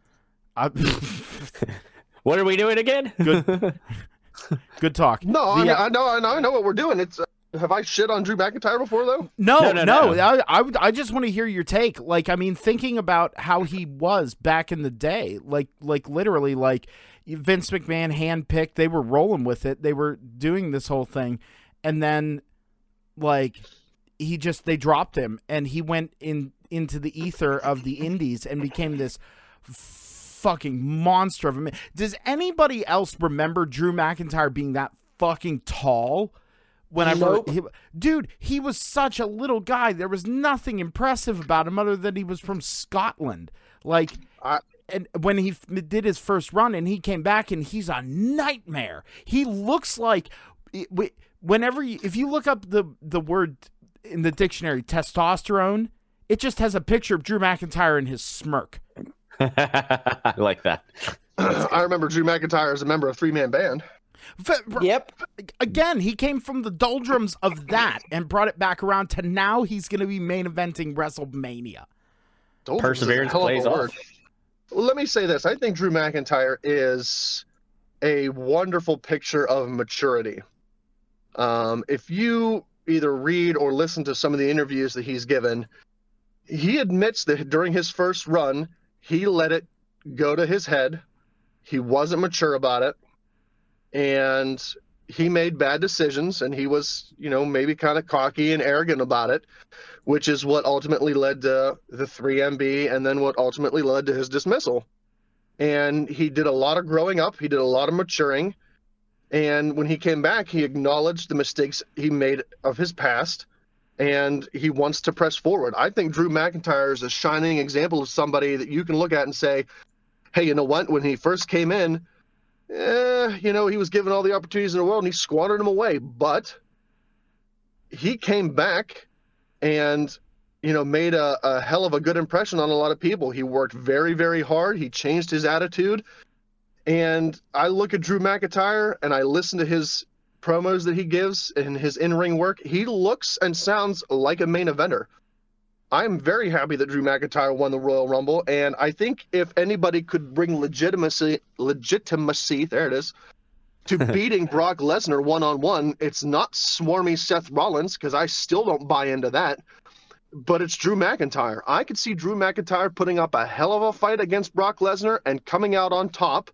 I, What are we doing again? Good. good talk. No, I, The- mean, I know, I know, I know what we're doing. It's. Uh, have I shit on Drew McIntyre before though? No, No, no, no, no. I, I, would- I just want to hear your take. Like, I mean, thinking about how he was back in the day, like, like literally, like Vince McMahon handpicked. They were rolling with it. They were doing this whole thing, and then, like, he just they dropped him, and he went in into the ether of the Indies and became this fucking monster of a man. Does anybody else remember Drew McIntyre being that fucking tall? Whenever Nope. he, dude, he was such a little guy. There was nothing impressive about him other than he was from Scotland. Like, I- and when he f- did his first run and he came back and he's a nightmare. He looks like whenever you, if you look up the the word in the dictionary testosterone, it just has a picture of Drew McIntyre and his smirk. I like that. I remember Drew McIntyre as a member of Three Man Band. F- Yep. Again, he came from the doldrums of that and brought it back around to now he's going to be main eventing WrestleMania. Told Perseverance this is a hell of a plays off. Well, let me say this. I think Drew McIntyre is a wonderful picture of maturity. Um, if you either read or listen to some of the interviews that he's given, he admits that during his first run, he let it go to his head. He wasn't mature about it. And he made bad decisions and he was, you know, maybe kind of cocky and arrogant about it which is what ultimately led to the 3MB and then what ultimately led to his dismissal. And he did a lot of growing up, he did a lot of maturing. And when he came back, he acknowledged the mistakes he made of his past and he wants to press forward. I think Drew McIntyre is a shining example of somebody that you can look at and say, hey, you know what? When he first came in, eh, you know, he was given all the opportunities in the world and he squandered them away. But he came back and you know made a, a hell of a good impression on a lot of people. He worked very very hard. He changed his attitude. And i look at drew mcintyre and i listen to his promos that he gives and his in-ring work. He looks and sounds like a main eventer i'm very happy that drew mcintyre won the royal rumble and i think if anybody could bring legitimacy legitimacy there it is to beating Brock Lesnar one on one. It's not swarmy Seth Rollins because I still don't buy into that, but it's Drew McIntyre. I could see Drew McIntyre putting up a hell of a fight against Brock Lesnar and coming out on top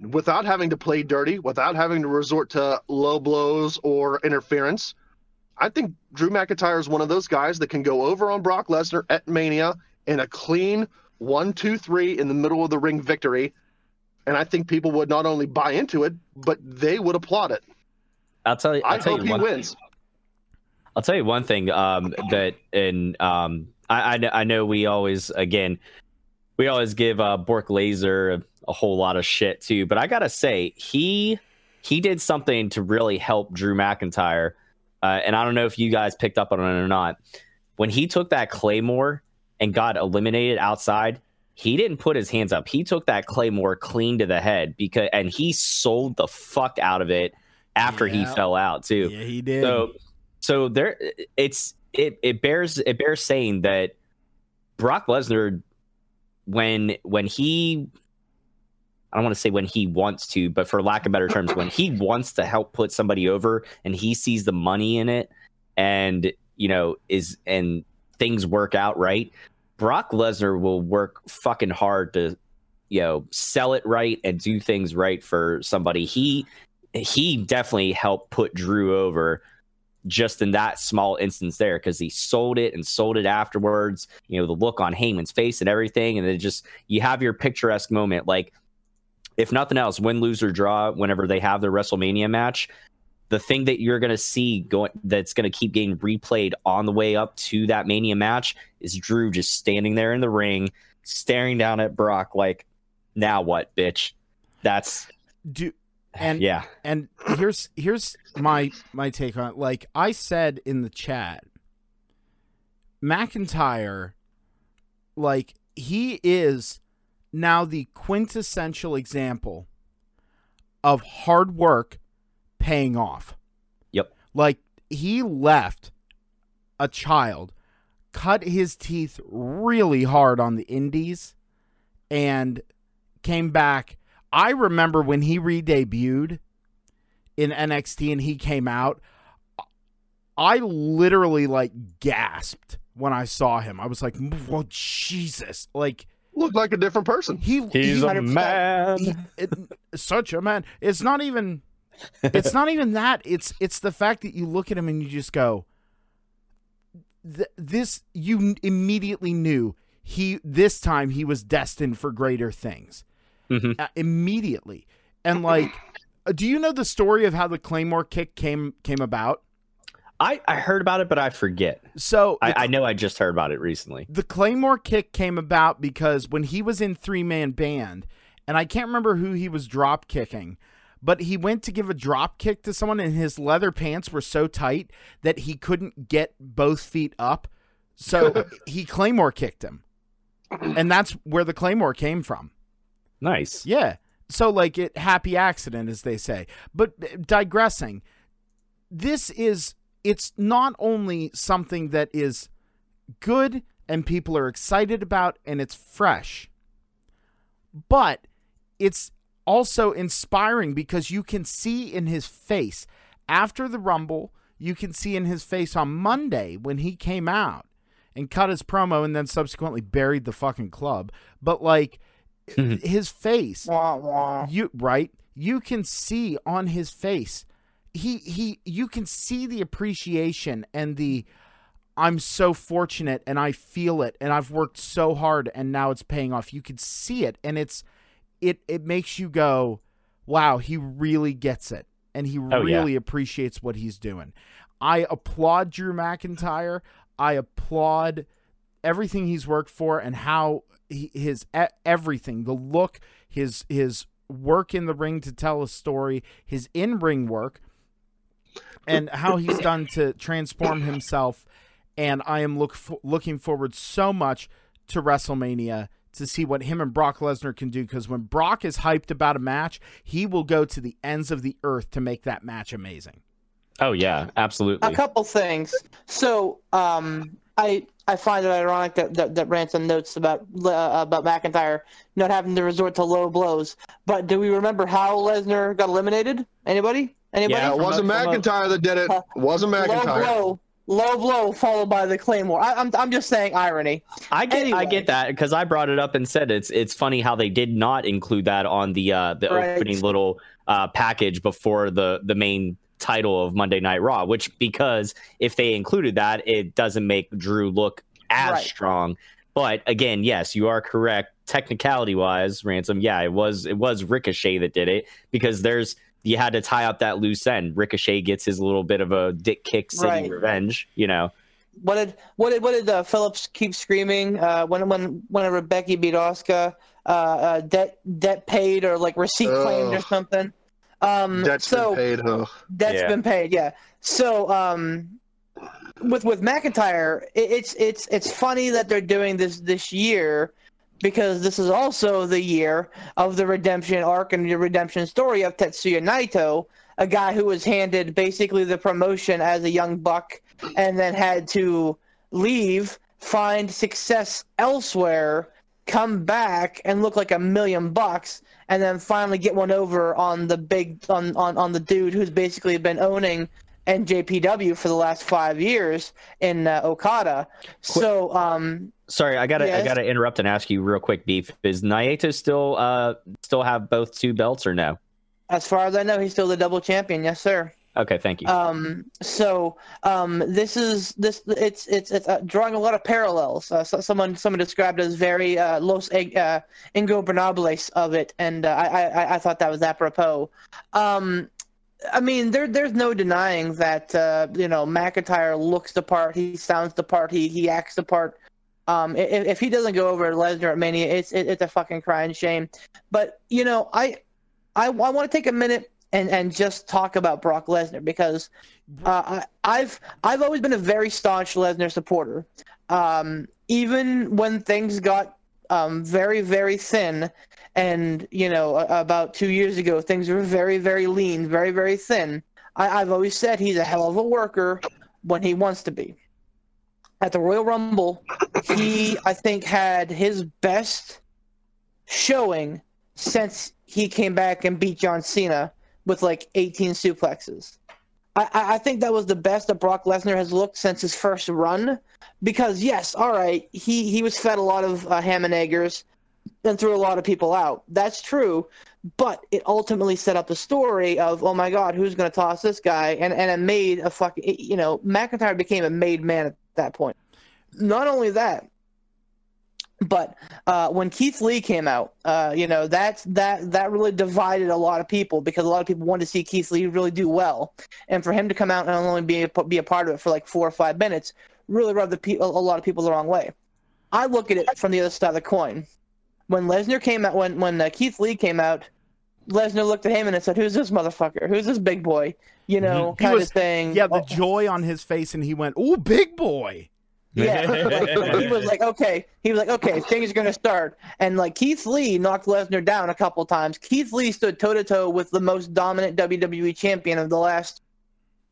without having to play dirty, without having to resort to low blows or interference. I think Drew McIntyre is one of those guys that can go over on Brock Lesnar at Mania in a clean one, two, three in the middle of the ring victory and I think people would not only buy into it, but they would applaud it. I'll tell you. I'll I tell hope you he one wins. I'll tell you one thing um, that, and um, I, I, I know we always, again, we always give uh, Bork Laser a, a whole lot of shit too, but I gotta say he he did something to really help Drew McIntyre, uh, and I don't know if you guys picked up on it or not. When he took that Claymore and got eliminated outside, he didn't put his hands up. He took that Claymore clean to the head because, and he sold the fuck out of it after he fell out too. Yeah, he did. So so there it's it it bears it bears saying that Brock Lesnar when when he I don't want to say when he wants to, but for lack of better terms, when he wants to help put somebody over and he sees the money in it and you know is and things work out right, Brock Lesnar will work fucking hard to you know sell it right and do things right for somebody. He he definitely helped put Drew over just in that small instance there because he sold it and sold it afterwards. You know, the look on Heyman's face and everything. And then just you have your picturesque moment. Like, if nothing else, win, lose, or draw, whenever they have their WrestleMania match, the thing that you're going to see going that's going to keep getting replayed on the way up to that Mania match is Drew just standing there in the ring, staring down at Brock like, now what, bitch? That's, Do and yeah. and here's here's my my take on it. Like I said in the chat, McIntyre, like he is now the quintessential example of hard work paying off. Yep. Like he left a child, cut his teeth really hard on the indies, and came back. I remember when he re-debuted in NXT and he came out, I literally like gasped when I saw him. I was like, "Well, Jesus!" Like Looked like a different person. he He's he, a man. he- it- such a man. It's not even. It's not even that. It's it's the fact that you look at him and you just go. This you immediately knew he this time he was destined for greater things Mhm. uh, immediately and like Do you know the story of how the Claymore kick came came about? I, I heard about it, but I forget. So I, I know I just heard about it recently. the Claymore kick came about because when he was in three man band, and I can't remember who he was drop kicking, but he went to give a drop kick to someone, and his leather pants were so tight that he couldn't get both feet up. So he Claymore kicked him, and that's where the Claymore came from. Nice. Yeah. So like it happy accident as they say. But uh, digressing, this is it's not only something that is good and people are excited about and it's fresh. But it's also inspiring because you can see in his face after the rumble, you can see in his face on Monday when he came out and cut his promo and then subsequently buried the fucking club. But like mm-hmm. his face Wah, wah. you right you can see on his face he he you can see the appreciation and the i'm so fortunate and i feel it and i've worked so hard and now it's paying off. You can see it and it's it it makes you go wow he really gets it and he Oh, yeah. really appreciates what he's doing. I applaud drew mcintyre. I applaud everything he's worked for and how he, his everything the look his his work in the ring to tell a story his in-ring work and how he's done to transform himself and I am look f- looking forward so much to WrestleMania to see what him and Brock Lesnar can do because when Brock is hyped about a match he will go to the ends of the earth to make that match amazing Oh yeah, absolutely. A couple things. So, um, I I find it ironic that that, that Ransom notes about uh, about McIntyre not having to resort to low blows. But do we remember how Lesnar got eliminated? Anybody? Anybody? Yeah, it wasn't McIntyre that did it. It wasn't McIntyre. low blow, low blow followed by the claymore. I, I'm I'm just saying irony. I get I get that because I brought it up and said it's it's funny how they did not include that on the uh, the Right. opening little uh, package before the the main title of Monday Night Raw. Which because if they included that, it doesn't make Drew look as Right. strong. But again, yes, you are correct. Technicality wise, ransom, yeah, it was it was Ricochet that did it because there's you had to tie up that loose end. Ricochet gets his little bit of a dick kick city Right. revenge, you know. What did what did what did uh, Phillips keep screaming uh, when when whenever Becky beat Asuka? Uh, uh, debt debt paid or like receipt claimed or something. Um, That's so been paid. Ugh. That's Yeah. been paid, yeah. So um, with with McIntyre, it, it's it's it's funny that they're doing this this year because this is also the year of the redemption arc and the redemption story of Tetsuya Naito, a guy who was handed basically the promotion as a young buck and then had to leave, find success elsewhere, come back and look like a million bucks, and then finally get one over on the big on on, on the dude who's basically been owning NJPW for the last five years in uh, Okada. So um, Sorry, I gotta I gotta interrupt and ask you real quick, beef. Is Naito still uh still have both two belts or no? as far as I know, he's still the double champion. Yes, sir. Okay, thank you. Um, so um, this is this it's it's it's uh, drawing a lot of parallels. Uh, so, someone someone described it as very uh, Los uh, ingobernables of it, and uh, I, I I thought that was apropos. Um, I mean, there there's no denying that uh, you know McIntyre looks the part, he sounds the part, he he acts the part. Um, if, if he doesn't go over Lesnar at Mania, it's it, it's a fucking crying shame. But you know, I I, I want to take a minute and and just talk about Brock Lesnar because uh, I, I've I've always been a very staunch Lesnar supporter. Um, even when things got um, very very thin, and you know about two years ago things were very very lean, very very thin. I, I've always said he's a hell of a worker when he wants to be. At the Royal Rumble, he I think had his best showing since he came back and beat John Cena with like 18 suplexes. I, I think that was the best that Brock Lesnar has looked since his first run. Because yes, all right, he he was fed a lot of uh, ham and eggers and threw a lot of people out. That's true, but it ultimately set up the story of oh my god, who's going to toss this guy? And and it made a fucking you know McIntyre became a made man that point. Not only that, But uh, when Keith Lee came out, uh, you know that's that that really divided a lot of people because a lot of people wanted to see Keith Lee really do well, and for him to come out and only be a, be a part of it for like four or five minutes really rubbed pe- a lot of people the wrong way. I look at it from the other side of the coin. When Lesnar came out, when when uh, Keith Lee came out, Lesnar looked at him and said, "Who's this motherfucker? Who's this big boy?" You know, He kind was- of thing. Yeah, the Oh, joy on his face, and he went, "Ooh, big boy." yeah, like, like, he was like, okay, he was like, okay, things are gonna start, and like Keith Lee knocked Lesnar down a couple times. Keith Lee stood toe to toe with the most dominant WWE champion of the last,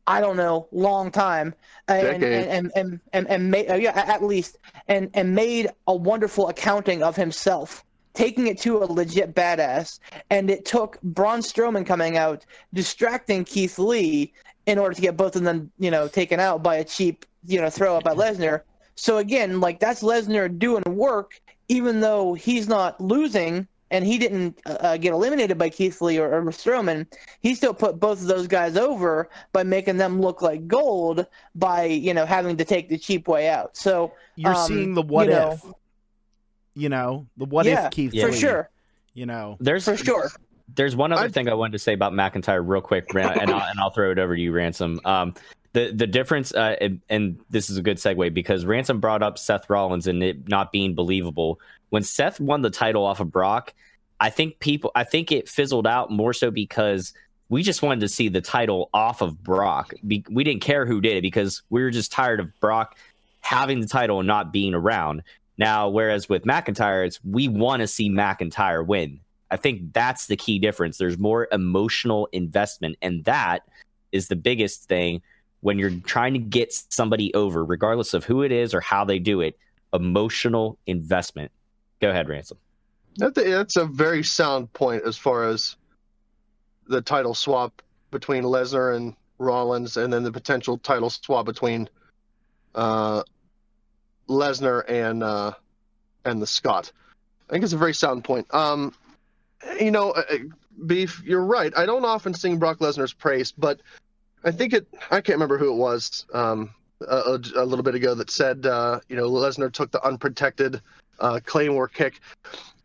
I don't know, long time, and and Decade. and and and, and made, uh, yeah, at least, and and made a wonderful accounting of himself. Taking it to a legit badass, and it took Braun Strowman coming out, distracting Keith Lee in order to get both of them, you know, taken out by a cheap, you know, throw up at Lesnar. So again, like that's Lesnar doing work, even though he's not losing and he didn't uh, uh, get eliminated by Keith Lee or, or Strowman. He still put both of those guys over by making them look like gold by you know having to take the cheap way out. So You're Um, seeing the what you know- if. You know, the what Yeah, if Keith Yeah. for sure, You know, There's for sure. There's one other I- thing I wanted to say about McIntyre real quick, Ran- and I'll, and I'll throw it over to you, Ransom. Um, the the difference, uh, and, and this is a good segue because Ransom brought up Seth Rollins and it not being believable. When Seth won the title off of Brock, I think people, I think it fizzled out more so because we just wanted to see the title off of Brock. Be, we didn't care who did it because we were just tired of Brock having the title and not being around. Now, whereas with McIntyre, it's we want to see McIntyre win. I think that's the key difference. There's more emotional investment, and that is the biggest thing when you're trying to get somebody over, regardless of who it is or how they do it. Emotional investment. Go ahead, Ransom. That's a very sound point as far as the title swap between Lesnar and Rollins, and then the potential title swap between uh, Lesnar and uh, and the Scot. I think it's a very sound point. Um, you know, uh, uh, Beef, you're right. I don't often sing Brock Lesnar's praise, but I think it. I can't remember who it was um, a, a, little bit ago that said, uh, you know, Lesnar took the unprotected uh, Claymore kick.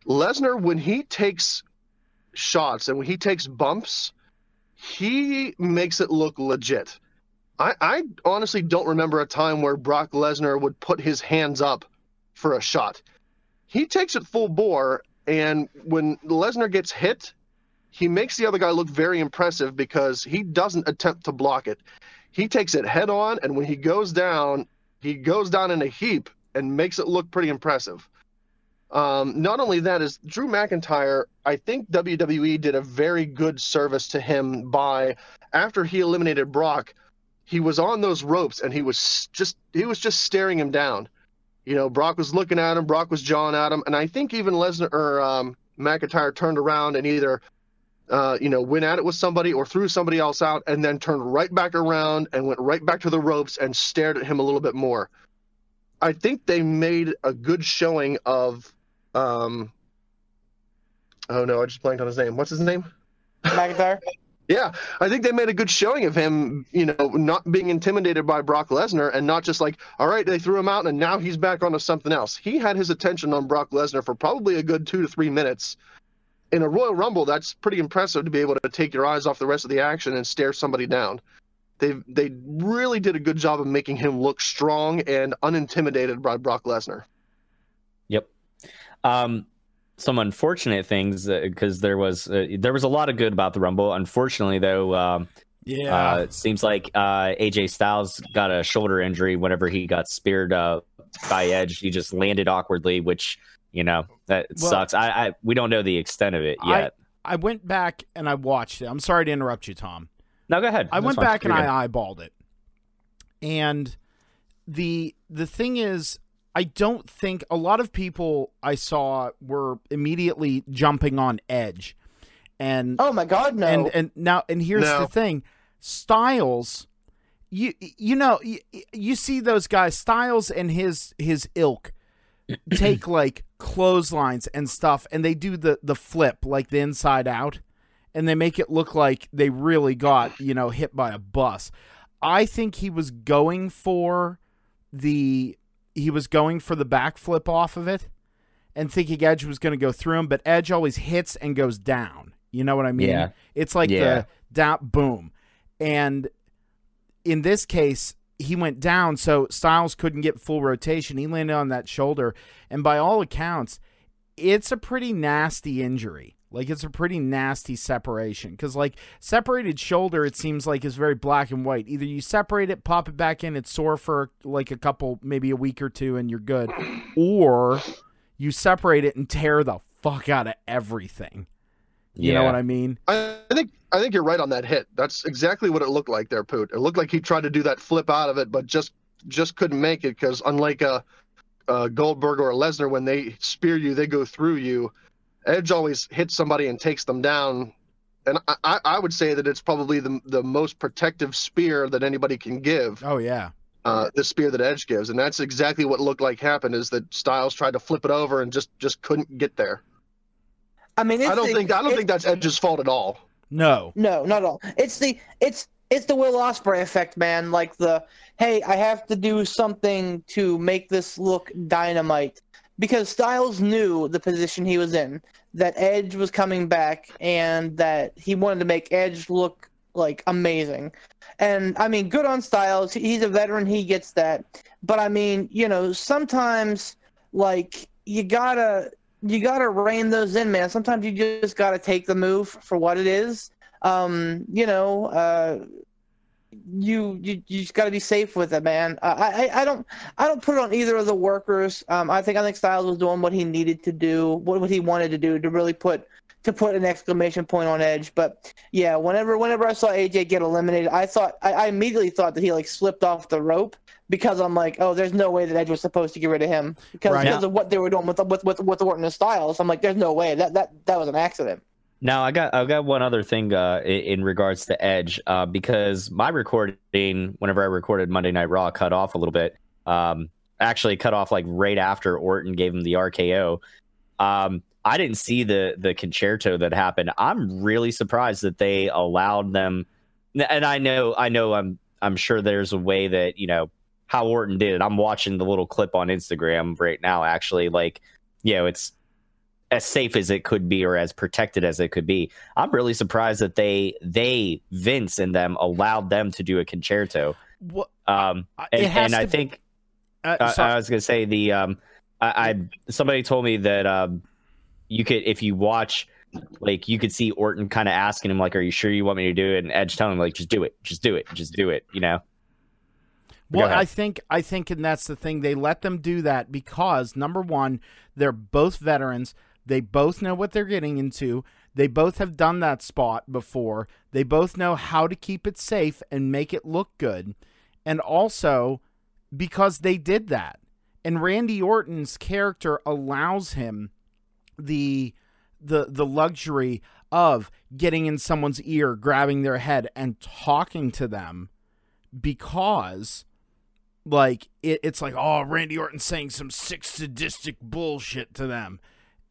Lesnar, when he takes shots and when he takes bumps, he makes it look legit. I, I honestly don't remember a time where Brock Lesnar would put his hands up for a shot. He takes it full bore, and when Lesnar gets hit, he makes the other guy look very impressive because he doesn't attempt to block it. He takes it head on, and when he goes down, he goes down in a heap and makes it look pretty impressive. Um, not only that is Drew McIntyre. I think WWE did a very good service to him by after he eliminated Brock, he was on those ropes and he was just he was just staring him down. You know, Brock was looking at him, Brock was jawing at him, and I think even Lesnar or um, McIntyre turned around and either uh, you know went at it with somebody or threw somebody else out, and then turned right back around and went right back to the ropes and stared at him a little bit more. I think they made a good showing of um oh no, I just blanked on his name. What's his name? McIntyre. Yeah, I think they made a good showing of him, you know, not being intimidated by Brock Lesnar and not just like, all right, they threw him out and now he's back onto something else. He had his attention on Brock Lesnar for probably a good two to three minutes. In a Royal Rumble, that's pretty impressive to be able to take your eyes off the rest of the action and stare somebody down. They they really did a good job of making him look strong and unintimidated by Brock Lesnar. Yep. Um, some unfortunate things because there was uh, there was a lot of good about the Rumble. Unfortunately, though, um, yeah. uh, it seems like uh, AJ Styles got a shoulder injury whenever he got speared uh, by Edge. He just landed awkwardly, which you know that Well- sucks. I, I we don't know the extent of it yet. I went back and I watched it. I'm sorry to interrupt you, Tom. no, go ahead. I That's went fine. back and You're good. I eyeballed it. And the the thing is I don't think a lot of people I saw were immediately jumping on Edge. And Oh my God, no. and and now and here's No. the thing. Styles you you know you, you see those guys Styles and his his ilk take like clotheslines and stuff and they do the the flip like the inside out and they make it look like they really got you know hit by a bus i think he was going for the he was going for the backflip off of it and thinking Edge was going to go through him, but Edge always hits and goes down. You know what I mean? Yeah. It's like Yeah. the down boom. And in this case, he went down, so Styles couldn't get full rotation. He landed on that shoulder, and by all accounts, it's a pretty nasty injury. Like it's a pretty nasty separation because like separated shoulder, it seems like is very black and white. Either you separate it, pop it back in, it's sore for like a couple, maybe a week or two, and you're good, or you separate it and tear the fuck out of everything. You know what I mean? I I think I think you're right on that hit. That's exactly what it looked like there, Poot. It looked like he tried to do that flip out of it, but just just couldn't make it because unlike a, a Goldberg or a Lesnar, when they spear you, they go through you. Edge always hits somebody and takes them down, and I, I- I would say that it's probably the the most protective spear that anybody can give. Oh yeah. Uh, the spear that Edge gives, and that's exactly what looked like happened. Is that Styles tried to flip it over and just just couldn't get there. I mean, it's I don't the- think I don't it- think that's Edge's fault at all. No. No, not at all. It's the it's it's the Will Ospreay effect, man. Like the hey, I have to do something to make this look dynamite because Styles knew the position he was in, that Edge was coming back, and that he wanted to make Edge look like amazing. And I mean, good on Styles. He's a veteran. He gets that. But I mean, you know, sometimes like you gotta you gotta rein those in, man. Sometimes you just gotta take the move for what it is. Um, you know, uh, you you you just gotta be safe with it, man. I I I don't I don't put it on either of the workers. Um, I think I think Styles was doing what he needed to do, what what he wanted to do to really put to put an exclamation point on Edge. But yeah, whenever whenever I saw AJ get eliminated, I thought I, I immediately thought that he like slipped off the rope because I'm like, oh, there's no way that Edge was supposed to get rid of him because Right. because of what they were doing with with with, with Orton and Styles. I'm like, there's no way that that that was an accident. Now I got I got one other thing uh, in, regards to Edge uh, because my recording, whenever I recorded Monday Night Raw, cut off a little bit. Um, actually, cut off like right after Orton gave him the RKO. Um, I didn't see the the con-chair-to that happened. I'm really surprised that they allowed them. And I know I know I'm I'm sure there's a way that you know how Orton did it. I'm watching the little clip on Instagram right now. Actually, like you know, it's as safe as it could be or as protected as it could be. I'm really surprised that they they Vince and them allowed them to do a con-chair-to. What? Um, and, and I think Uh, I, I was gonna say the um, I, I somebody told me that um, you could if you watch like you could see Orton kind of asking him like, "Are you sure you want me to do it?" And Edge telling him like, "Just do it, just do it, just do it." You know. Well. I think I think, and that's the thing. They let them do that because number one, they're both veterans. They both know what they're getting into. They both have done that spot before. They both know how to keep it safe and make it look good. And also because they did that. And Randy Orton's character allows him the the the luxury of getting in someone's ear, grabbing their head and talking to them because like it, it's like oh randy orton saying some sick sadistic bullshit to them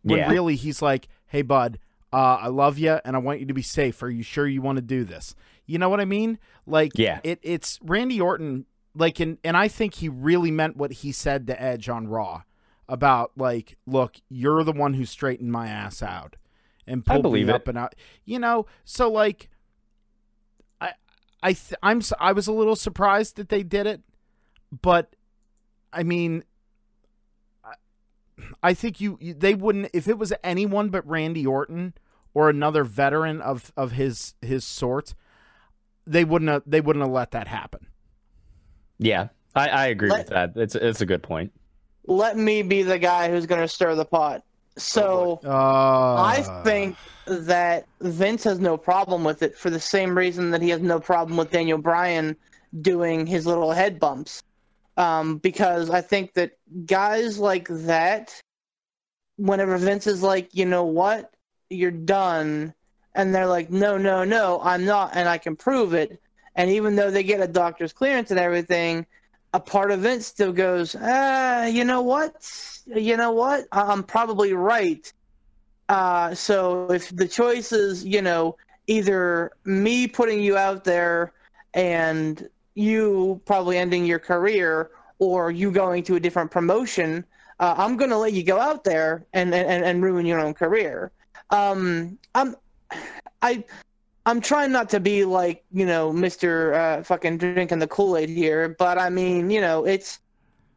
when Yeah. really he's like hey bud uh, i love you and i want you to be safe are you sure you want to do this you know what i mean like Yeah. it, it's randy orton like and, and i think he really meant what he said to edge on raw about like look you're the one who straightened my ass out and pulled believe me it. up and out you know so like i i th- i'm I was a little surprised that they did it but I mean, I think you, you they wouldn't if it was anyone but Randy Orton or another veteran of of his his sort, they wouldn't have, they wouldn't have let that happen. Yeah, I, I agree Let- with that. It's it's a good point. Let me be the guy who's going to stir the pot. So. Uh, I think that Vince has no problem with it for the same reason that he has no problem with Daniel Bryan doing his little head bumps. Um, because I think that guys like that, whenever Vince is like, you know what, you're done, and they're like, no, no, no, I'm not, and I can prove it. And even though they get a doctor's clearance and everything, a part of Vince still goes, ah, you know what? You know what? I'm probably right. Uh, so if the choice is, you know, either me putting you out there and you probably ending your career or you going to a different promotion, uh, I'm gonna let you go out there and and, and ruin your own career. Um, I'm I I'm trying not to be like you know Mister uh, fucking drinking the Kool Aid here, but I mean you know it's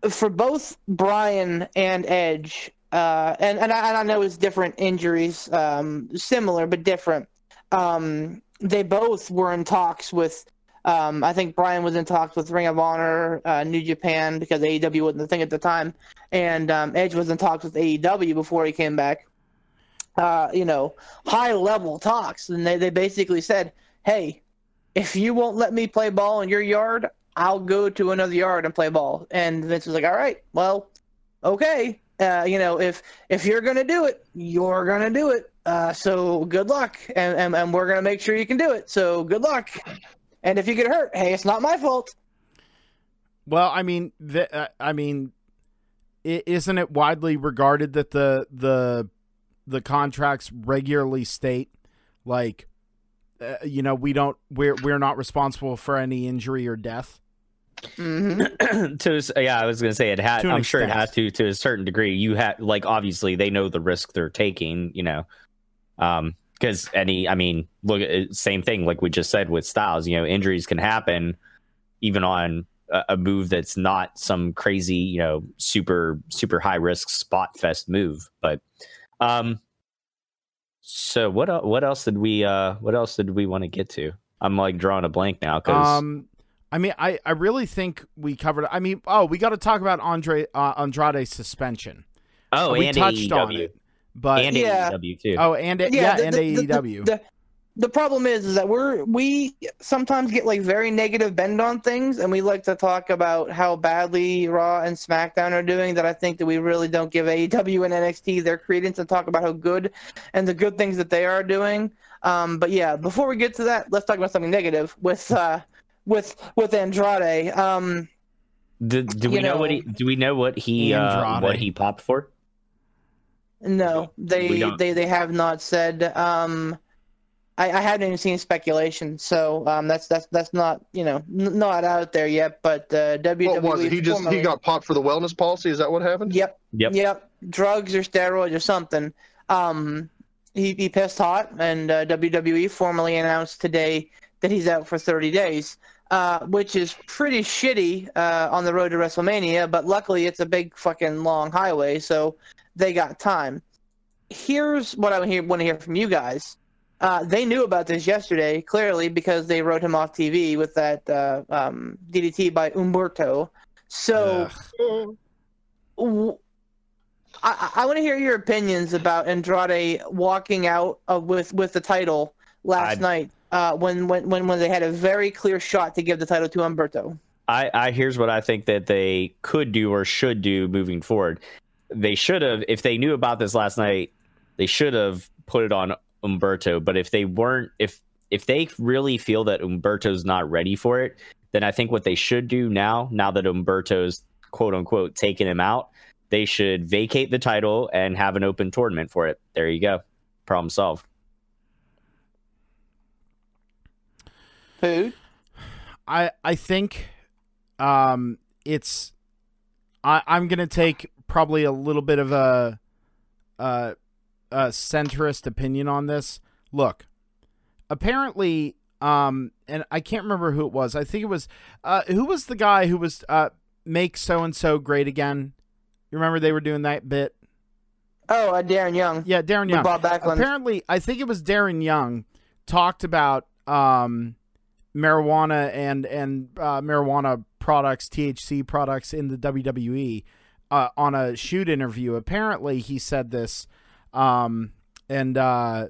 for both Bryan and Edge, uh, and and I, and I know it's different injuries, um, similar but different. Um, they both were in talks with. Um, I think Bryan was in talks with Ring of Honor, uh, New Japan because AEW wasn't the thing at the time, and um, Edge was in talks with AEW before he came back. Uh, you know, high level talks, and they, they basically said, "Hey, if you won't let me play ball in your yard, I'll go to another yard and play ball." And Vince was like, "All right, well, okay, uh, you know, if if you're gonna do it, you're gonna do it. Uh, so good luck, and, and and we're gonna make sure you can do it. So good luck. And if you get hurt, hey, it's not my fault. Well, I mean, the, uh, I mean, i- isn't it widely regarded that the the the contracts regularly state like, uh, you know, we don't we're we're not responsible for any injury or death. hmm to yeah, I was gonna say it had. I'm sure it has to to a certain degree. You have like obviously they know the risk they're taking. You know, um, because any, I mean, look, same thing like we just said with Styles. You know, injuries can happen even on a, a move that's not some crazy, you know, super super high risk spot fest move. But, um, so what what else did we uh what else did we want to get to? I'm like drawing a blank now because Um, I mean, I I really think we covered. I mean, oh, we got to talk about Andre uh, Andrade's suspension. oh, we and touched on it, but and Yeah. AEW too. oh, and yeah, the- and the- the- AEW. The, the problem is, is that we're we sometimes get like very negative bend on things, and we like to talk about how badly Raw and SmackDown are doing. That I think that we really don't give AEW and NXT their credence and talk about how good and the good things that they are doing. Um, but yeah, before we get to that, let's talk about something negative with uh, with with Andrade. Um, Do, do we you know, what he do we know what he uh, what he popped for? No, they they they have not said. Um, I, I haven't even seen speculation, so um, that's that's that's not you know n- not out there yet. But uh, WWE. What was it? He just he got popped for the wellness policy. Is that what happened? Yep. Yep. Yep. Drugs or steroids or something. Um, he he pissed hot, and uh, WWE formally announced today that he's out for 30 days. Uh, which is pretty shitty uh, on the road to WrestleMania, but luckily it's a big fucking long highway, so they got time. Here's what I want to hear from you guys. Uh, they knew about this yesterday, clearly, because they wrote him off TV with that uh, um, DDT by Humberto. So, Ugh. w- I, I want to hear your opinions about Andrade walking out of, with with the title last I'd- night uh, when, when when when they had a very clear shot to give the title to Humberto. I, I here's what I think that they could do or should do moving forward. They should have, if they knew about this last night, they should have put it on Humberto. But if they weren't, if if they really feel that Humberto's not ready for it, then I think what they should do now, now that Humberto's quote unquote taken him out, they should vacate the title and have an open tournament for it. There you go. Problem solved. Food. I I think um it's I I'm gonna take probably a little bit of a uh a centrist opinion on this. Look, apparently um and I can't remember who it was. I think it was uh who was the guy who was uh make so and so great again. You remember they were doing that bit? Oh, uh, Darren Young. Yeah, Darren Young. Bob Backlund. Apparently, I think it was Darren Young talked about um, marijuana and and uh, marijuana products, THC products in the WWE uh, on a shoot interview. Apparently, he said this, um, and uh,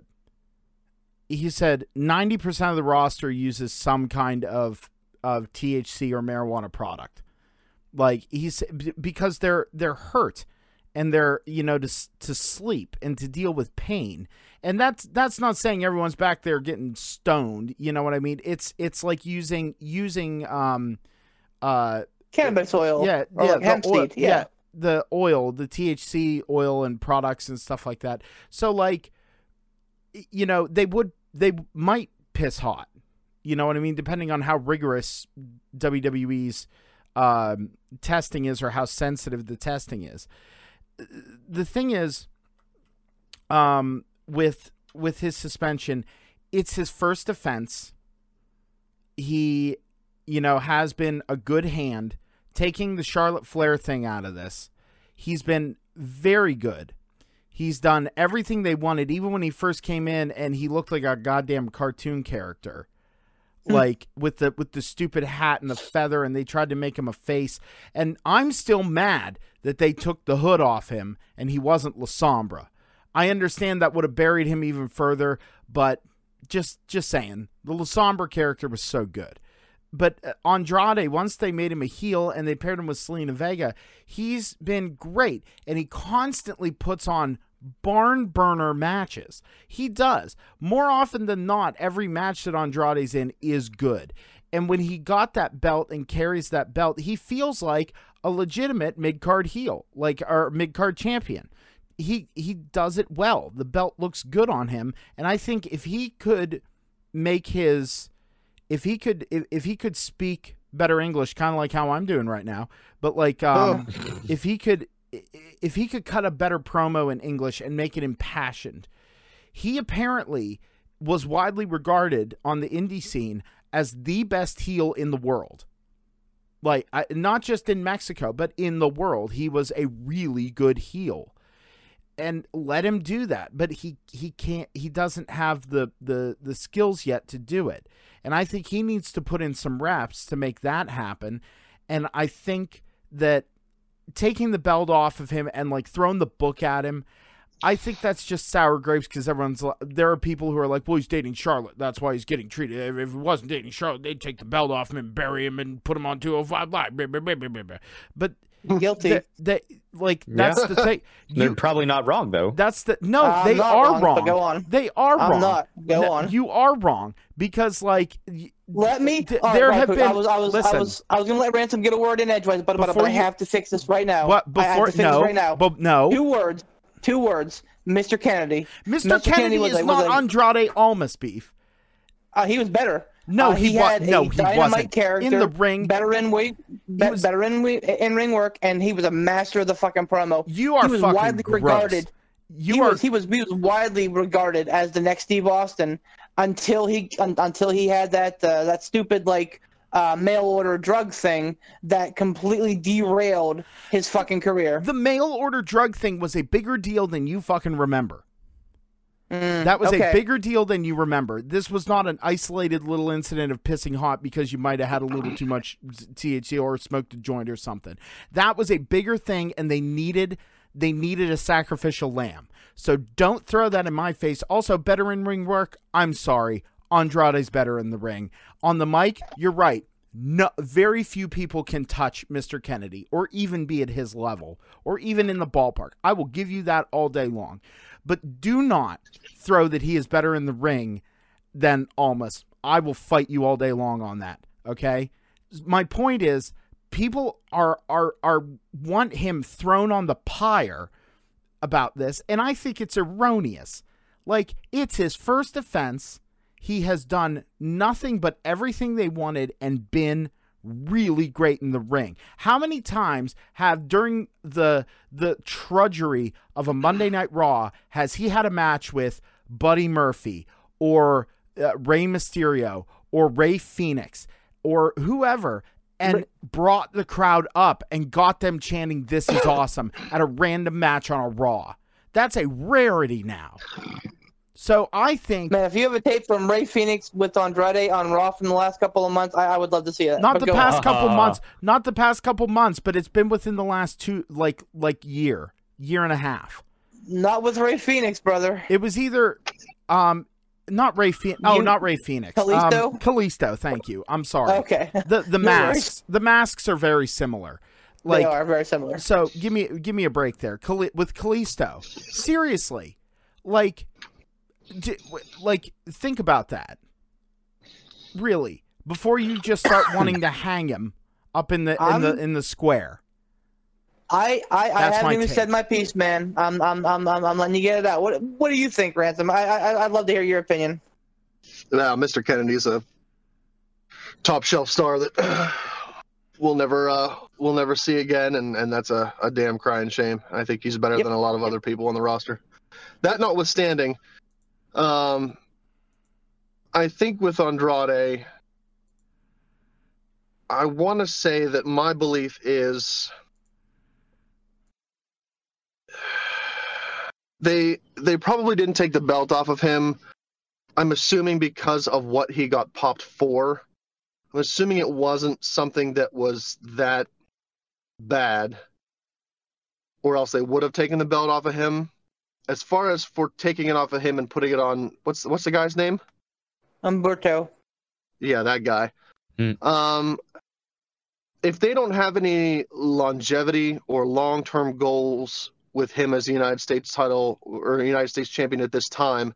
he said ninety percent of the roster uses some kind of of THC or marijuana product. Like he's because they're they're hurt and they're you know to to sleep and to deal with pain and that's that's not saying everyone's back there getting stoned you know what i mean it's it's like using using um uh Cannabis oil. yeah yeah, like hemp oil, seed. Yeah. The oil the thc oil and products and stuff like that. So like you know they would they might piss hot you know what i mean? Depending on how rigorous wwe's um testing is or how sensitive the testing is. The thing is, um, with with his suspension, it's his first offense. He, you know, has been a good hand taking the Charlotte Flair thing out of this. He's been very good. He's done everything they wanted, even when he first came in and he looked like a goddamn cartoon character. Hmm. Like with the with the stupid hat and the feather, and they tried to make him a face. And I'm still mad that they took the hood off him and he wasn't La Sombra. I understand that would have buried him even further, but just just saying, the La Sombra character was so good. But uh, Andrade, once they made him a heel and they paired him with Zelina Vega, he's been great, and he constantly puts on barn burner matches. He does. More often than not, every match that Andrade's in is good. And when he got that belt and carries that belt, he feels like a legitimate mid card heel, like our mid card champion. He he does it well. The belt looks good on him, and I think if he could make his, if he could if, if he could speak better English, kind of like how I'm doing right now, but like um, if he could if he could cut a better promo in English and make it impassioned, he apparently was widely regarded on the indie scene as the best heel in the world. Like, I, not just in Mexico, but in the world. He was a really good heel. And let him do that, but he he can't. He doesn't have the the the skills yet to do it, and I think he needs to put in some reps to make that happen. And I think that taking the belt off of him and like throwing the book at him, I think that's just sour grapes because everyone's there are people who are like, well, he's dating Charlotte, that's why he's getting treated. If, if he wasn't dating Charlotte, they'd take the belt off him and bury him and put him on 205 Live. But Guilty. th- they, like that's the thing. They're probably not wrong though. that's the no, I'm they not are wrong, wrong. but go on. They are I'm wrong. not. Go No, on. You are wrong because like Let me. th- all right, there right, have quick, been. I was, I was, listen, I was, I was gonna let Ransom get a word in edgewise, but, but, but Before I have to fix this right now. what I have before to fix no, this right now. but no, Two words. Two words. Mr. Kennedy. Mr. Kennedy, was is a- was not a- Andrade Almas beef. Uh, he was better. No, Uh, he, he had no, a he dynamite wasn't. character in the ring. better in weight, be, was- better in in ring work, and he was a master of the fucking promo. You are he was widely gross. regarded. You he are was he was he was widely regarded as the next Steve Austin until he un, until he had that uh, that stupid like uh, mail order drug thing that completely derailed his fucking career. the mail order drug thing was a bigger deal than you fucking remember. Mm, That was a bigger deal than you remember. This was not an isolated little incident of pissing hot because you might have had a little too much THC or smoked a joint or something. That was a bigger thing, and they needed they needed a sacrificial lamb. So don't throw that in my face. Also, better in ring work. I'm sorry, Andrade's better in the ring. On the mic, you're right. No, very few people can touch Mr. Kennedy or even be at his level or even in the ballpark. I will give you that all day long. But do not throw that he is better in the ring than Almas. I will fight you all day long on that. Okay? My point is people are are are want him thrown on the pyre about this, and I think it's erroneous. Like it's his first offense. He has done nothing but everything they wanted and been really great in the ring. How many times have during the the trudgery of a Monday Night Raw has he had a match with Buddy Murphy or uh, Rey Mysterio or Ray Phoenix or whoever and brought the crowd up and got them chanting this is awesome at a random match on a Raw. That's a rarity now. So I think Man, if you have a tape from Ray Phoenix with Andrade on Raw from the last couple of months, I, I would love to see that. not But the past on. couple months, not the past couple months, but it's been within the last two like like year, year and a half. Not with Ray Phoenix, brother. It was either um not Ray Phoenix. Oh, You- not Ray Phoenix. Kalisto? Um, Kalisto, thank you. I'm sorry. Okay. The the No masks. The masks are very similar. Like they are very similar. So give me give me a break there. Kali- with Kalisto, seriously, like, d- w- like think about that. Really, before you just start wanting to hang him up in the in the I'm- in the square. I, I, I haven't even take. said my piece, man. I'm, I'm, I'm, I'm, I'm letting you get it out. What, what do you think, Ransom? I, I, I'd love to hear your opinion. Now, Mr. Kennedy's a top shelf star that we'll never uh, we'll never see again, and, and that's a, a damn crying shame. I think he's better Yep. than a lot of other people on the roster. That notwithstanding, um, I think with Andrade, I want to say that my belief is they they probably didn't take the belt off of him. I'm assuming because of what he got popped for. I'm assuming it wasn't something that was that bad, or else they would have taken the belt off of him. As far as for taking it off of him and putting it on, what's what's the guy's name? Humberto. Yeah, that guy. Hmm. Um, if they don't have any longevity or long-term goals with him as the United States title or United States champion at this time,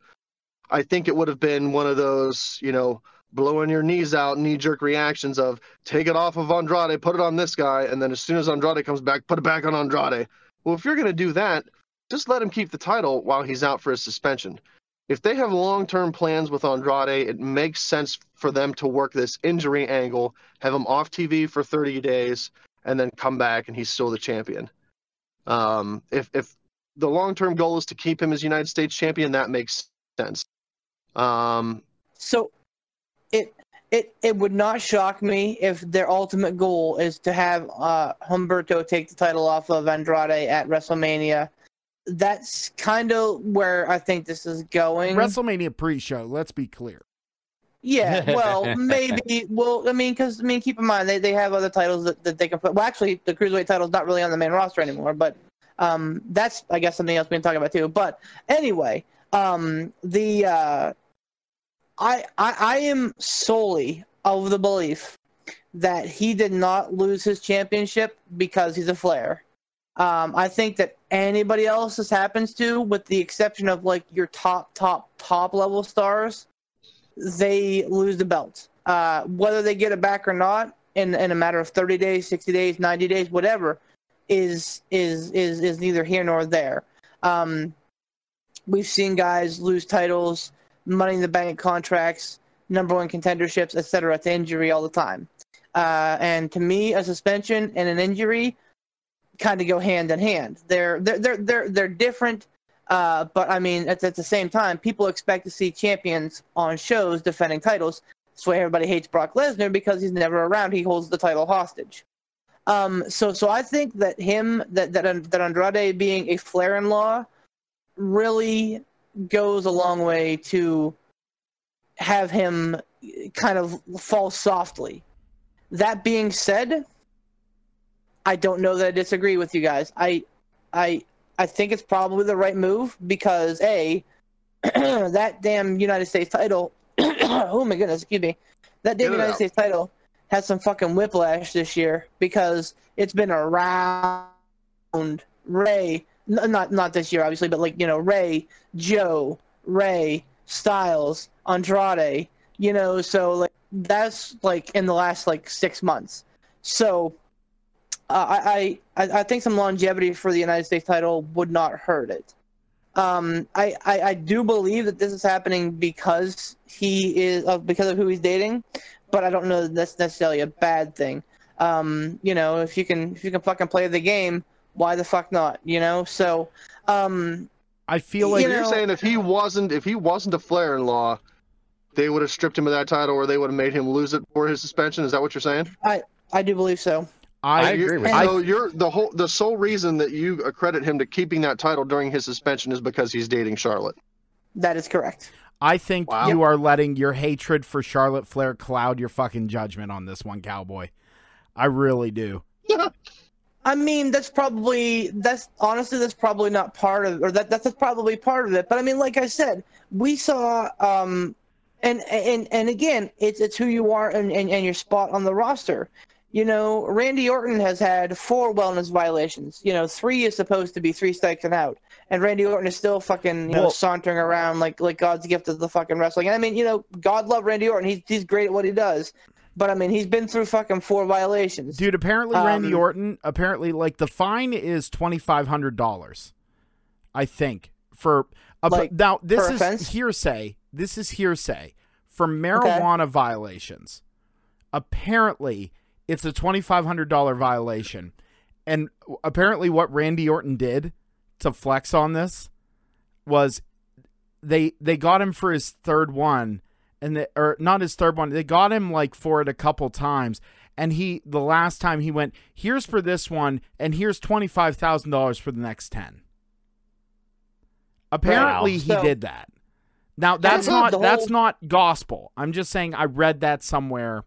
I think it would have been one of those, you know, blowing your knees out, knee-jerk reactions of take it off of Andrade, put it on this guy, and then as soon as Andrade comes back, put it back on Andrade. Well, if you're going to do that, just let him keep the title while he's out for his suspension if they have long-term plans with Andrade, it makes sense for them to work this injury angle, have him off TV for 30 days, and then come back and he's still the champion. Um, if if the long-term goal is to keep him as United States champion, that makes sense. Um, So it it it would not shock me if their ultimate goal is to have uh, Humberto take the title off of Andrade at WrestleMania. That's kind of where I think this is going. WrestleMania pre-show. Let's be clear. Yeah, well, maybe. Well, I mean, because I mean, keep in mind they, they have other titles that, that they can put. Well, actually, the cruiserweight title's not really on the main roster anymore, but um, that's I guess something else we can talk about too. But anyway, um, the uh, I, I I am solely of the belief that he did not lose his championship because he's a Flair. Um, I think that anybody else this happens to, with the exception of like your top, top, top level stars, they lose the belt. Uh, whether they get it back or not in, in a matter of 30 days, 60 days, 90 days, whatever, is is is is neither here nor there. Um, we've seen guys lose titles, money in the bank contracts, number one contenderships, etc. to injury all the time. Uh, and to me, a suspension and an injury kind of go hand in hand. They're they're they're they're, they're different, uh, but I mean at, at the same time, people expect to see champions on shows defending titles. That's why everybody hates Brock Lesnar because he's never around. He holds the title hostage. Um, so so I think that him that that that Andrade being a Flair-in-law really goes a long way to have him kind of fall softly. That being said, I don't know that I disagree with you guys. I I I think it's probably the right move because a that damn United States title oh my goodness, excuse me. That damn United. States title has some fucking whiplash this year because it's been around Rey not not this year obviously, but like, you know, Rey, Joe, Rey, Styles, Andrade, you know, so like that's like in the last like six months. So I, I I think some longevity for the United States title would not hurt it. Um, I, I, I do believe that this is happening because he is uh, because of who he's dating, but I don't know that that's necessarily a bad thing. Um, you know, if you can if you can fucking play the game, why the fuck not? You know, so um, I feel You like you're know- saying if he wasn't if he wasn't a Flair in law, they would have stripped him of that title, or they would have made him lose it for his suspension. Is that what you're saying? I I do believe so. I, I agree with So you're the whole the sole reason that you accredit him to keeping that title during his suspension is because he's dating Charlotte. That is correct. I think Wow. you are letting your hatred for Charlotte Flair cloud your fucking judgment on this one, cowboy. I really do. I mean, that's probably that's honestly that's probably not part of or that that's probably part of it. But I mean, like I said, we saw um and and and again, it's it's who you are and, and, and your spot on the roster. You know, Randy Orton has had four wellness violations. You know, three is supposed to be three strikes and out, and Randy Orton is still fucking you know sauntering around like like God's gift of the fucking wrestling. I mean, you know, God love Randy Orton. He's he's great at what he does, but I mean, he's been through fucking four violations. Dude, apparently Randy Um, Orton, apparently like the fine is twenty five hundred dollars. I think for a, Like, now this is offense? hearsay. This is hearsay for marijuana violations. Apparently, it's a $2,500 violation. And apparently, what Randy Orton did to flex on this was they they got him for his third one, and they, or not his third one. They got him like for it a couple times, and he the last time he went, here's for this one, and here's twenty five thousand dollars for the next ten. Apparently, Wow. he So- did that. Now that's That's not the that's whole- not gospel. I'm just saying I read that somewhere.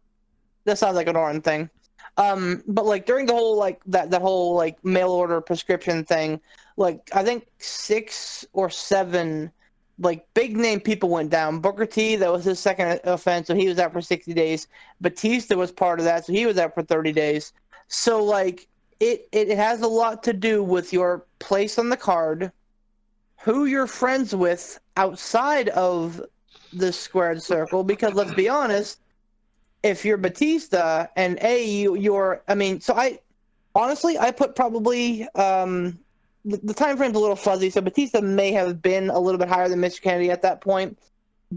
That sounds like an Orton thing. Um, but like during the whole like that that whole like mail order prescription thing, like I think six or seven like big name people went down. Booker T, that was his second offense, so he was out for sixty days. Batista was part of that, so he was out for thirty days. So like it it has a lot to do with your place on the card, who you're friends with outside of the squared circle. Because let's be honest, if you're Batista and a you you're I mean so I honestly I put probably um the, the time frame's a little fuzzy so Batista may have been a little bit higher than Mr. Kennedy at that point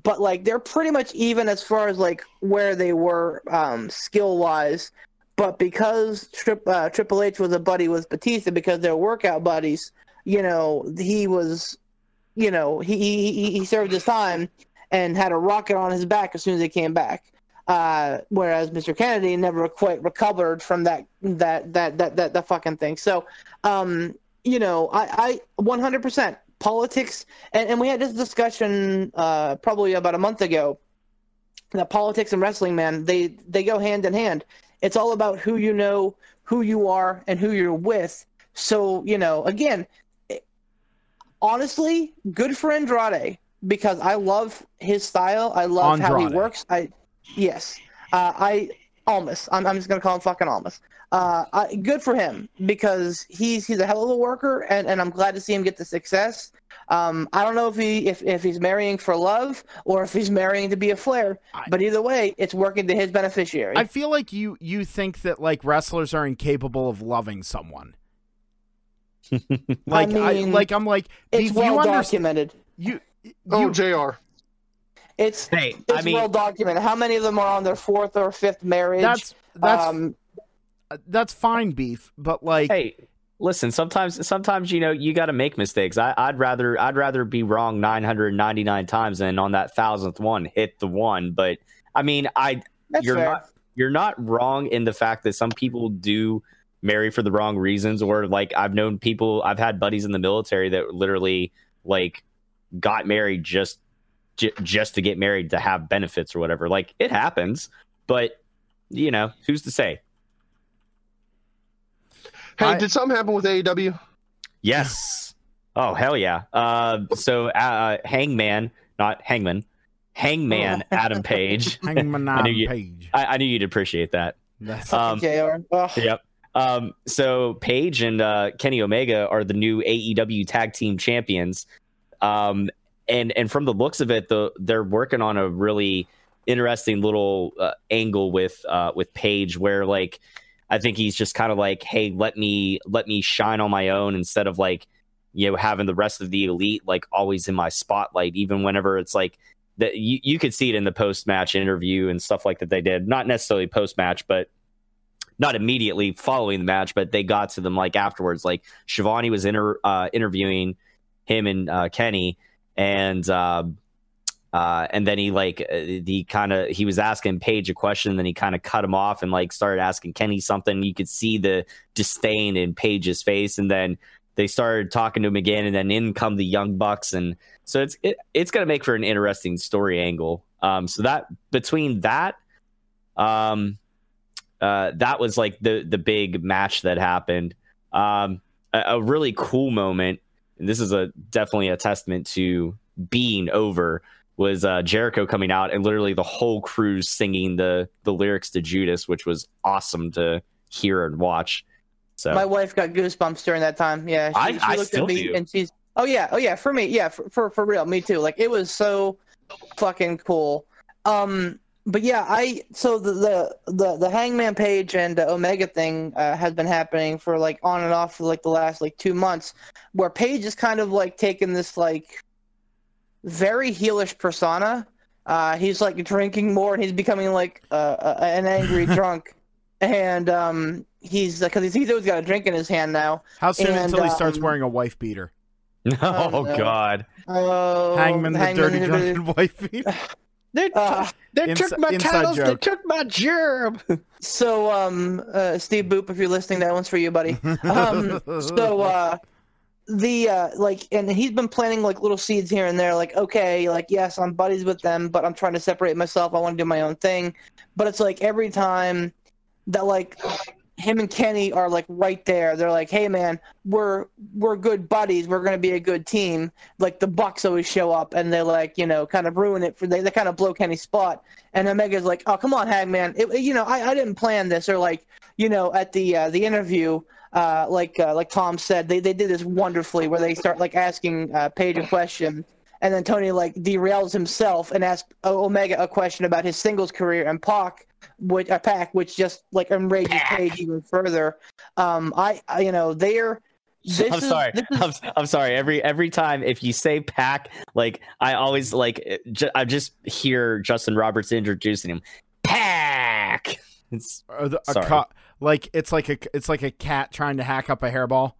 but like they're pretty much even as far as like where they were um skill wise but because Trip, uh, Triple H was a buddy with Batista because they're workout buddies you know he was you know he he, he served his time and had a rocket on his back as soon as he came back uh, whereas Mr. Kennedy never quite recovered from that that that that that, that fucking thing. So, um, you know, I, I 100% politics, and, and we had this discussion uh, probably about a month ago. That politics and wrestling, man, they they go hand in hand. It's all about who you know, who you are, and who you're with. So, you know, again, honestly, good for Andrade because I love his style. I love how he works. I yes, uh, I Almas. I'm, I'm just gonna call him fucking Almas. Uh, I, good for him because he's he's a hell of a worker, and, and I'm glad to see him get the success. Um, I don't know if he if, if he's marrying for love or if he's marrying to be a flair, but either way, it's working to his beneficiary. I feel like you you think that like wrestlers are incapable of loving someone. Like I, mean, like I'm like it's well you understand documented. you you Oh, Jr. It's Hey, it's I mean, well documented. How many of them are on their fourth or fifth marriage? that's that's um, that's fine beef, but like hey, listen. Sometimes, sometimes you know you got to make mistakes. I, I'd rather, I'd rather be wrong 999 times than on that thousandth one hit the one. But I mean, I that's you're fair. not you're not wrong in the fact that some people do marry for the wrong reasons or like I've known people I've had buddies in the military that literally like got married just j- just to get married to have benefits or whatever like it happens but you know who's to say Hey, I- did something happen with AEW? yes oh hell yeah uh so uh hangman not hangman hangman adam page Hangman I knew you- page. I, I knew you'd appreciate that That's um Jr. Ugh. Yep. Um, so Page and uh, Kenny Omega are the new AEW tag team champions. Um, and and from the looks of it, the they're working on a really interesting little uh, angle with uh, with Page, where like I think he's just kind of like, hey, let me let me shine on my own instead of like you know having the rest of the elite like always in my spotlight, even whenever it's like that you, you could see it in the post match interview and stuff like that they did, not necessarily post match, but not immediately following the match, but they got to them like afterwards. Like Schiavone was inter- uh, interviewing him and uh, Kenny, and um, uh, and then he like uh, he kind of he was asking Page a question, then he kind of cut him off and like started asking Kenny something. You could see the disdain in Page's face, and then they started talking to him again, and then in come the Young Bucks, and so it's it, it's gonna make for an interesting story angle. Um, so that between that, um, uh, that was like the the big match that happened. Um, a, a really cool moment, and this is a definitely a testament to being over. Was uh, Jericho coming out and literally the whole crew singing the the lyrics to Judas, which was awesome to hear and watch. So My wife got goosebumps during that time. Yeah, she, I- she I looked at me do. and she's, oh yeah, oh yeah, for me, yeah, for, for for real, me too. Like it was so fucking cool. Um, but yeah, I so the the the, the Hangman Page and uh, Omega thing uh, has been happening for like on and off for like the last like two months, where Page is kind of like taking this like very heelish persona. Uh, he's like drinking more and he's becoming like uh, uh, an angry drunk. and um, he's because he's, he's always got a drink in his hand now. How soon And, until he starts um, wearing a wife beater? Oh, no. God. Oh, Hangman the dirty drunken wife beater. They, Uh, they Insi- took my inside titles. They took my gerb. So, um, uh, Steve Boop, if you're listening, that one's for you, buddy. Um, so, uh, the uh, like, and he's been planting like little seeds here and there. Like, okay, like, yes, I'm buddies with them, but I'm trying to separate myself. I want to do my own thing. But it's like every time that like him and Kenny are like right there. They're like, hey man, we're we're good buddies. We're gonna be a good team. Like the Bucks always show up and they like you know kind of ruin it for they they kind of blow Kenny's spot. And Omega's like, oh come on, Hangman, it, you know I, I didn't plan this. Or like you know at the uh, the interview. Uh, like uh, like Tom said, they, they did this wonderfully, where they start like asking uh, Page a question, and then Tony like derails himself and asks Omega a question about his singles career, and Pac, which a pack, which just like enrages Page even further. Um, I, I you know they're. This I'm is- sorry. this is- I'm, I'm sorry. Every every time if you say pack, like I always like eh, ju- I just hear Justin Roberts introducing him. Pack. It's the- a Sorry. co- like it's like a it's like a cat trying to hack up a hairball.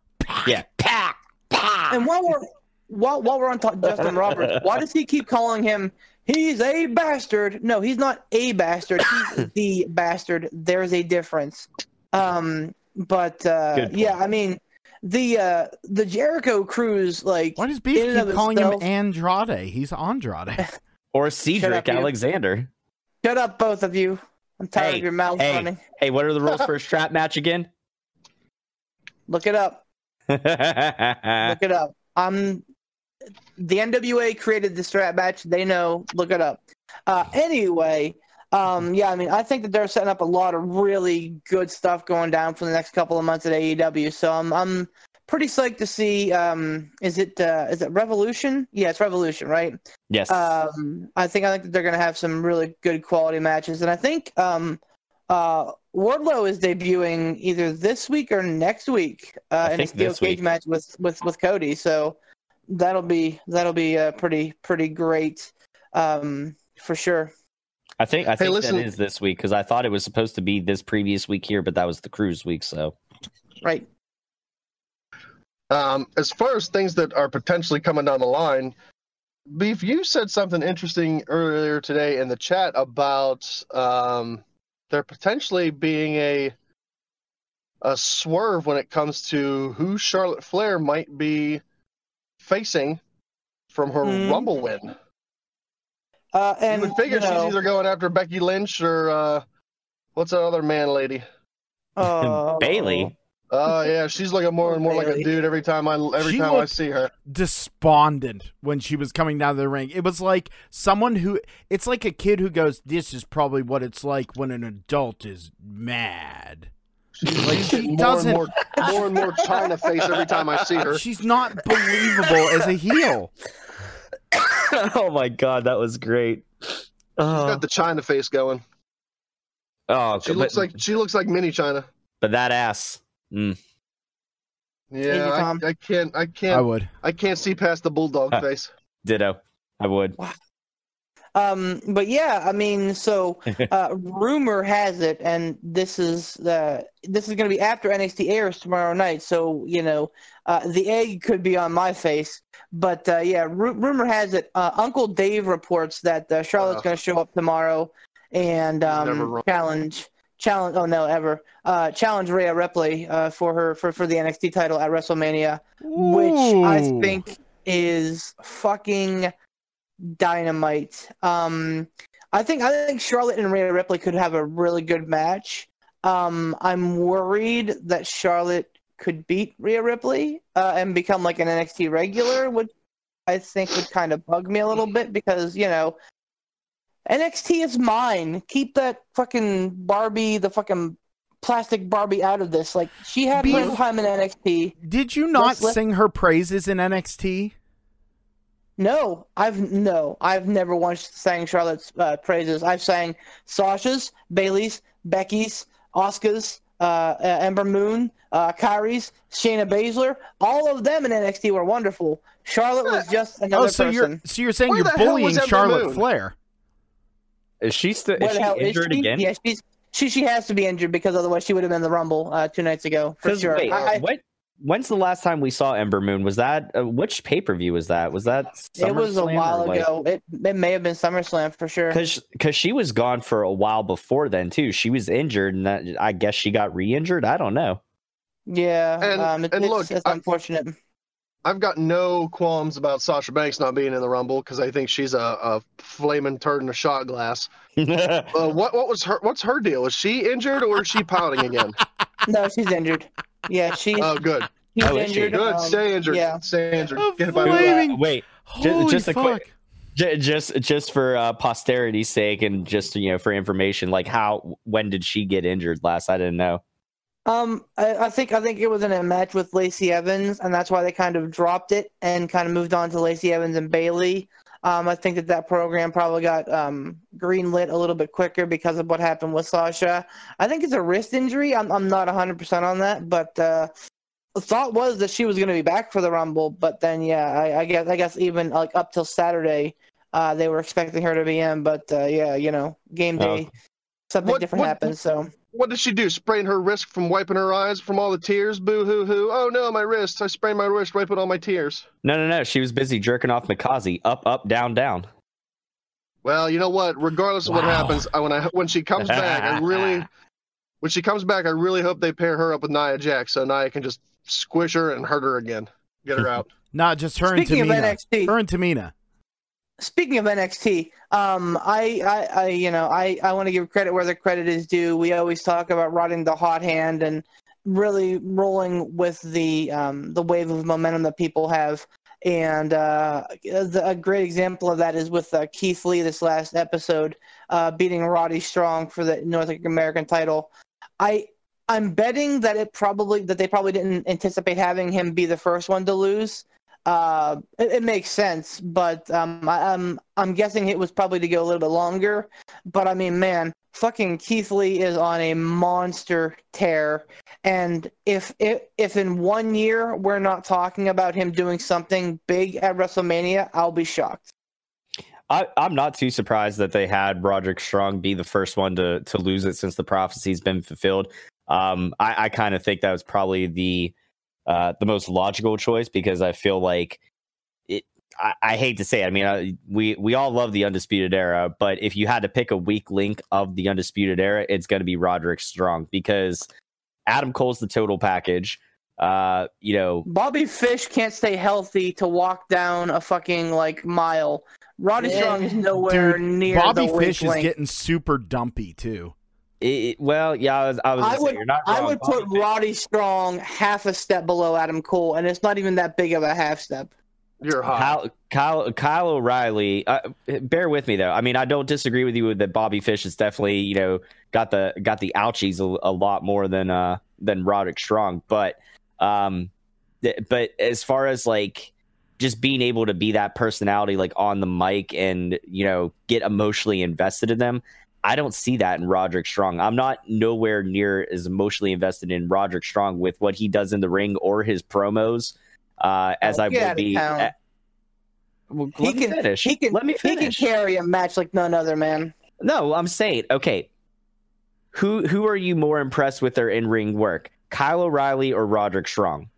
yeah. Pack. Pack. and while we're while while we're on to- Justin Roberts, why does he keep calling him? He's a bastard. No, he's not a bastard. He's the bastard. There's a difference. Um, but uh, yeah, I mean the uh, the Jericho cruise, like Why does Beef keep calling itself- him Andrade? He's Andrade. Or Cedric you. Alexander. Shut up, both of you. I'm tired Hey, of your mouth hey. running. Hey, what are the rules for a strap match again? Look it up. Look it up. I'm the NWA created the strap match. They know. Look it up. Uh, anyway, um, yeah, I mean, I think that they're setting up a lot of really good stuff going down for the next couple of months at AEW. So I'm I'm pretty psyched to see. Um, is it uh, is it Revolution? Yeah, it's Revolution, right? yes. Um, I think I think that they're going to have some really good quality matches, and I think um, uh, Wardlow is debuting either this week or next week uh, in a steel cage week. match with, with with Cody. So that'll be that'll be uh, pretty pretty great um, for sure. I think I think listen- that is this week because I thought it was supposed to be this previous week here, but that was the cruise week. So Right. Um, as far as things that are potentially coming down the line, Beef, you said something interesting earlier today in the chat about um, there potentially being a a swerve when it comes to who Charlotte Flair might be facing from her Hmm. Rumble win. Uh, and you would figure you know, she's either going after Becky Lynch or uh, what's that other man lady? uh, Bayley. Oh yeah, she's looking more and more like a dude every time I every She time I see her. Despondent when she was coming down the ring. It was like someone who it's like a kid who goes, "This is probably what it's like when an adult is mad." Like she more doesn't. and more, more and more Chyna face every time I see her. She's not believable as a heel. oh my god, that was great. She's Oh, got the Chyna face going. oh She but, looks like she looks like mini Chyna. but that ass. Mm. Yeah, Tom. I, I can't I I can't I would. I can't see past the bulldog Huh. face. Ditto. I would. Um, but yeah, I mean, so uh, rumor has it, and this is uh, this is going to be after NXT airs tomorrow night. So you know, uh, the egg could be on my face. But uh, yeah, ru- rumor has it. Uh, Uncle Dave reports that uh, Charlotte's Uh. going to show up tomorrow and um, challenge challenge. Oh no, ever uh, challenge Rhea Ripley uh, for her for for the NXT title at WrestleMania which I think is fucking dynamite. Um, I think I think Charlotte and Rhea Ripley could have a really good match. Um, I'm worried that Charlotte could beat Rhea Ripley uh, and become like an NXT regular, which I think would kind of bug me a little bit because you know NXT is mine. Keep that fucking Barbie, the fucking plastic Barbie, out of this. Like she had her Beef. time in NXT. Did you not let's- sing her praises in NXT? No, I've no, I've never once sang Charlotte's uh, praises. I've sang Sasha's, Bayley's, Becky's, Asuka's, uh, uh, Ember Moon, uh, Kairi's, Shayna Baszler. All of them in NXT were wonderful. Charlotte was just another Oh, so person. you're so you're saying Where you're the hell was bullying Charlotte Moon? Flair? Is she still What is the she hell injured she? again? Yeah, she's she she has to be injured because otherwise she would have been in the Rumble uh, two nights ago for 'Cause sure. wait, I- I- what? When's the last time we saw Ember Moon? Was that uh, which pay per view was that? Was that it was a SummerSlam or, while like- ago. It it may have been SummerSlam for sure. Because because she was gone for a while before then too. She was injured, and that, I guess she got re-injured. I don't know. Yeah, And- um, it, and it's, look, it's unfortunate. I've got no qualms about Sasha Banks not being in the Rumble because I think she's a, a flaming turd in a shot glass. Uh, what what was her what's her deal? Is she injured or is she pouting again? No, she's injured. Yeah, she's, Oh, good, she's Oh, injured. good. um, Stay injured. Yeah, Stay injured. A Get it by the flaming- Wait, Holy just a fuck. quick- just just for uh, posterity's sake, and just you know for information, like how when did she get injured last? I didn't know. Um, I, I think I think it was in a match with Lacey Evans, and that's why they kind of dropped it and kind of moved on to Lacey Evans and Bayley. Um, I think that that program probably got um, greenlit a little bit quicker because of what happened with Sasha. I think it's a wrist injury. I'm I'm not 100% on that, but uh, the thought was that she was going to be back for the Rumble. But then, yeah, I, I guess I guess even like up till Saturday, uh, they were expecting her to be in. But uh, yeah, you know, game Oh. day, something What- different what- happened. So. What did she do? Sprain her wrist from wiping her eyes from all the tears? Boo hoo hoo. Oh no, my wrist. I sprained my wrist wiping all my tears. No, no, no. She was busy jerking off Mikaze. Up, up, down, down. Well, you know what? Regardless of what happens, I, when I when she comes back, I really when she comes back, I really hope they pair her up with Nia Jax so Nia can just squish her and hurt her again. Get her out. Not just her Speaking of and Tamina. NXT, Her and Tamina. Speaking of NXT, um, I, I, I, you know, I, I want to give credit where the credit is due. We always talk about riding the hot hand and really rolling with the um, the wave of momentum that people have. And uh, the, a great example of that is with uh, Keith Lee this last episode, uh, beating Roddy Strong for the North American title. I I'm betting that it probably that they probably didn't anticipate having him be the first one to lose. Uh, it, it makes sense, but um, I, I'm I'm guessing it was probably to go a little bit longer. But I mean, man, fucking Keith Lee is on a monster tear, and if if if in one year we're not talking about him doing something big at WrestleMania, I'll be shocked. I, I'm not too surprised that they had Roderick Strong be the first one to to lose it since the prophecy's been fulfilled. Um, I, I kind of think that was probably the uh, the most logical choice because I feel like it. I, I hate to say, it, I mean, I, we we all love the Undisputed Era, but if you had to pick a weak link of the Undisputed Era, it's going to be Roderick Strong because Adam Cole's the total package. Uh, you know, Bobby Fish can't stay healthy to walk down a fucking like mile. Roddy Yeah. Strong is nowhere Dude, near Bobby the weak Fish is link. getting super dumpy too. It, it- well, yeah, I was, I was I gonna say, would, you're not I would put Fish- Roddy Strong half a step below Adam Cole, and it's not even that big of a half step. You're hot. Kyle, Kyle, Kyle O'Reilly. Uh, bear with me though. I mean, I don't disagree with you that. Bobby Fish is definitely you know got the got the ouchies a, a lot more than uh than Roderick Strong. But um, th- but as far as like just being able to be that personality like on the mic and you know get emotionally invested in them. I don't see that in Roderick Strong. I'm not nowhere near as emotionally invested in Roderick Strong with what he does in the ring or his promos uh, as Oh, I would be. at- well, He me can- finish. He can, let me finish. he can carry a match like none other, man. No, I'm saying, okay. Who who are you more impressed with their in ring work, Kyle O'Reilly or Roderick Strong?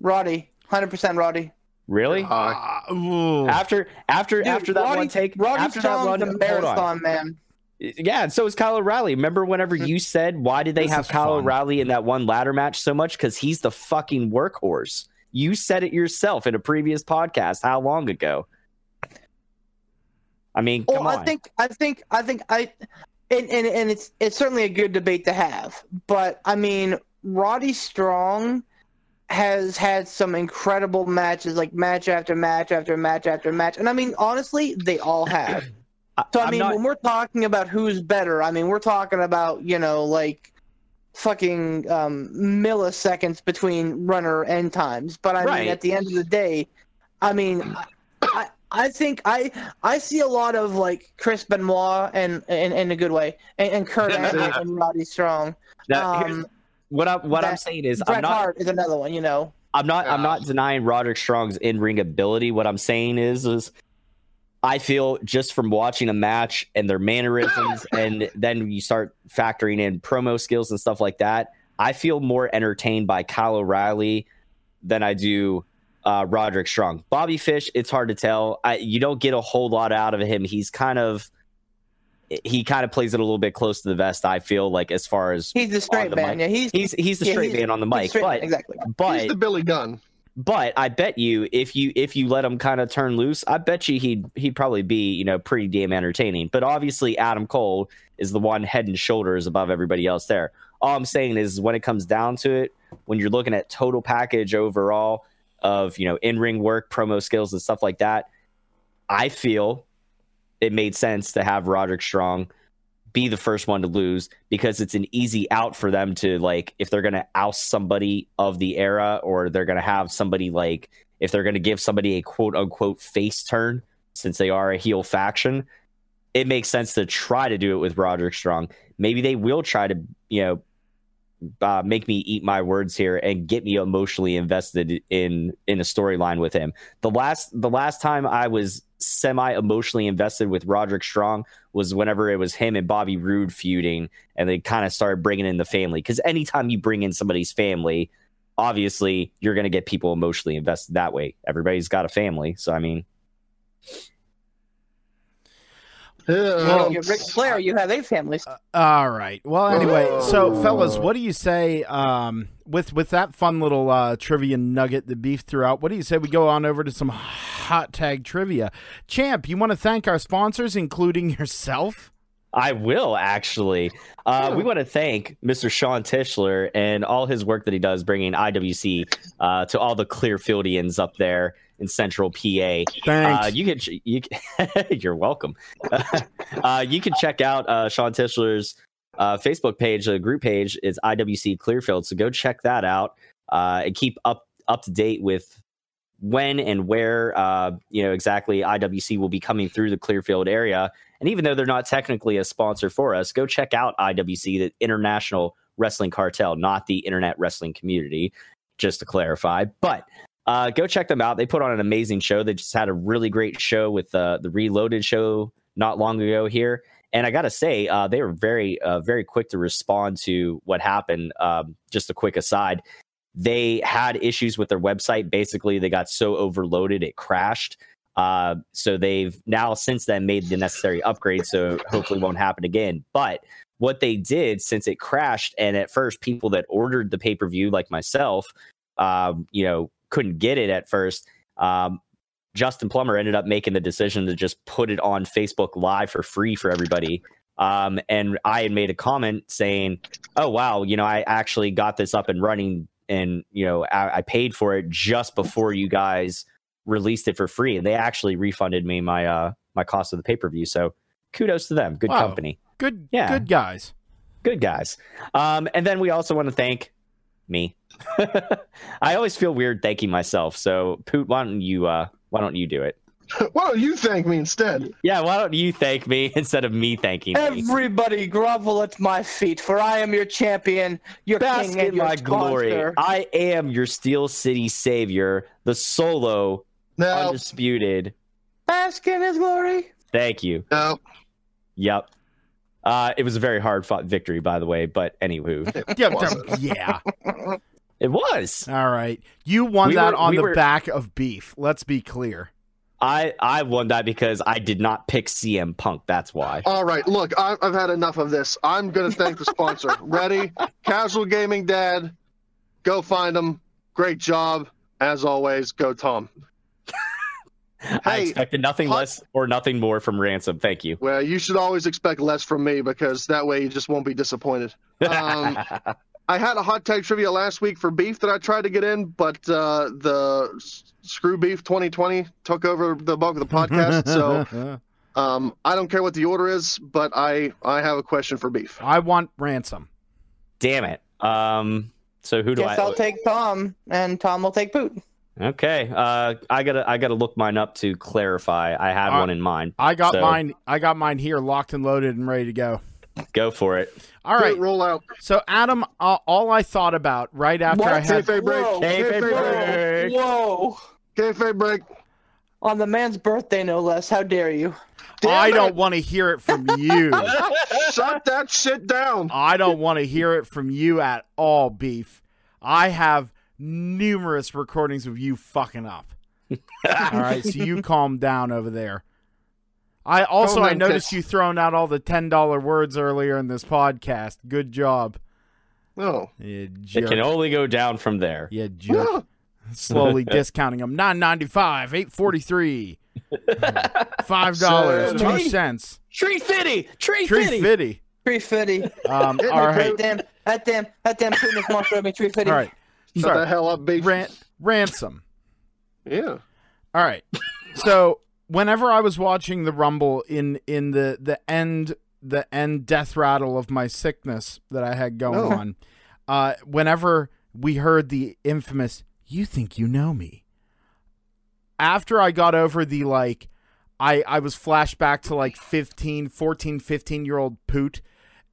Roddy, hundred percent Roddy. Really? Uh, after after Dude, after that Roddy, one take, Roddy after that Strong's run, a hold on. marathon man. Yeah, and so is Kyle O'Reilly. Remember whenever mm-hmm. you said why did they This have Kyle fun. O'Reilly in that one ladder match so much? Because he's the fucking workhorse. You said it yourself in a previous podcast. How long ago? I mean, come Well, on. I think, I think, I think, I, and, and and it's it's certainly a good debate to have. But I mean, Roddy Strong has had some incredible matches, like match after match after match after match, and I mean, honestly, they all have. So I I'm mean, not- when we're talking about who's better, I mean, we're talking about you know like fucking um, milliseconds between runner end times. But I Right. mean, at the end of the day, I mean, I, I I think I I see a lot of like Chris Benoit and in, in a good way, and, and Kurt Angle and Roddy Strong. Now, Um, what I'm what I'm saying is Bret I'm not Hart is another one, you know. I'm not I'm not denying Roderick Strong's in ring ability. What I'm saying is is I feel just from watching a match and their mannerisms, and then you start factoring in promo skills and stuff like that. I feel more entertained by Kyle O'Reilly than I do uh, Roderick Strong. Bobby Fish, it's hard to tell. I, you don't get a whole lot out of him. He's kind of he kind of plays it a little bit close to the vest. I feel like as far as He's the straight the man. mic. Yeah, he's he's he's the yeah, straight he's- man on the mic, straight but exactly. but He's the Billy Gunn. But I bet you if you if you let him kind of turn loose, I bet you he'd he'd probably be you know pretty damn entertaining. But obviously, Adam Cole is the one head and shoulders above everybody else there. All I'm saying is when it comes down to it, when you're looking at total package overall of you know in ring work, promo skills, and stuff like that, I feel it made sense to have Roderick Strong be the first one to lose because it's an easy out for them to like if they're going to oust somebody of the era or they're going to have somebody like if they're going to give somebody a quote unquote face turn since they are a heel faction it makes sense to try to do it with Roderick Strong maybe they will try to you know uh, make me eat my words here and get me emotionally invested in in a storyline with him. The last the last time I was semi emotionally invested with Roderick Strong was whenever it was him and Bobby Roode feuding, and they kind of started bringing in the family. Because anytime you bring in somebody's family, obviously you're going to get people emotionally invested that way. Everybody's got a family, so I mean, Well, don't- You're Ric Flair, you have eight families. All right. Well, anyway, so fellas, what do you say um, with with that fun little uh, trivia nugget the beef threw out? What do you say we go on over to some hot tag trivia? Champ, you want to thank our sponsors, including yourself? I will actually. Uh, we want to thank Mr. Sean Tischler and all his work that he does bringing IWC uh, to all the Clearfieldians up there in Central PA. Thanks. Uh, you can you can- you're welcome. uh, you can check out uh, Sean Tischler's uh, Facebook page, the group page is IWC Clearfield. So go check that out uh, and keep up up to date with when and where uh, you know exactly IWC will be coming through the Clearfield area. And even though they're not technically a sponsor for us, go check out IWC, the International Wrestling Cartel, not the Internet Wrestling Community, just to clarify. But uh, go check them out. They put on an amazing show. They just had a really great show with uh, the Reloaded show not long ago here. And I got to say, uh, they were very, uh, very quick to respond to what happened. Um, just a quick aside they had issues with their website. Basically, they got so overloaded it crashed. Uh, so they've now since then made the necessary upgrades. So hopefully won't happen again. But what they did since it crashed, and at first people that ordered the pay per view like myself, um, you know, couldn't get it at first. Um, Justin Plummer ended up making the decision to just put it on Facebook Live for free for everybody. Um, and I had made a comment saying, "Oh wow, you know, I actually got this up and running, and you know, I, I paid for it just before you guys released it for free, and they actually refunded me my uh my cost of the pay per view. So kudos to them, good Wow. company, good, yeah. good guys. good guys. Um, and then we also want to thank me. I always feel weird thanking myself. So Poot, why don't you uh why don't you do it? Why don't you thank me instead? Yeah, why don't you thank me instead of me thanking me? Everybody grovel at my feet, for I am your champion, your Bask king, and in your my glory. sponsor. I am your Steel City savior, the solo, No, undisputed. Bask in his glory. Thank you. no. Yep. Uh, it was a very hard fought victory, by the way. But anywho, Yeah, yeah. it was. All right. You won We that were- on we the were- back of beef. Let's be clear. I I won that because I did not pick CM Punk. That's why. All right, look, I, I've had enough of this. I'm going to thank the sponsor. Ready? Casual Gaming Dad. Go find them. Great job. As always, go Tom. I expected nothing hot- less or nothing more from Ransom. Thank you. Well, you should always expect less from me because that way you just won't be disappointed. Um, I had a hot tag trivia last week for beef that I tried to get in, but uh, the Screw Beef 2020 took over the bulk of the podcast. so um, I don't care what the order is, but I I have a question for beef. I want ransom. Damn it. Um. So who do Guess I? I'll take Tom, and Tom will take Poot. Okay. Uh, I gotta I gotta look mine up to clarify. I had Uh, one in mind. I got So- mine. I got mine here, locked and loaded and ready to go. Go for it. All right. roll out. So Adam, uh, all I thought about right after What? I had Kayfabe break. Whoa. Kayfabe Kayfabe break. break. Whoa! Kayfabe break. On the man's birthday, no less. How dare you? Damn I it! don't want to hear it from you. Shut that shit down. I don't want to hear it from you at all, Beef. I have numerous recordings of you fucking up. all right, so you calm down over there. I also Calm I noticed you throwing out all the ten dollar words earlier in this podcast. Good job. No. You It can only go down from there. You jerk. Slowly discounting them. Nine ninety five, eight forty three, five dollars, two Seven. cents. Tree fitty, tree, Tree fitty. fitty. Tree fitty. Um, all right, Coop. Damn, that damn, that damn Putin is monster me. Tree fitty. all right. Shut Sorry. the hell up. Ran- ransom. Yeah. All right. So whenever I was watching the Rumble in in the the end the end death rattle of my sickness that I had going Oh. on, uh, whenever we heard the infamous "You think you know me," after I got over the like, I I was flashed back to like 15, 14, 15 year old poot.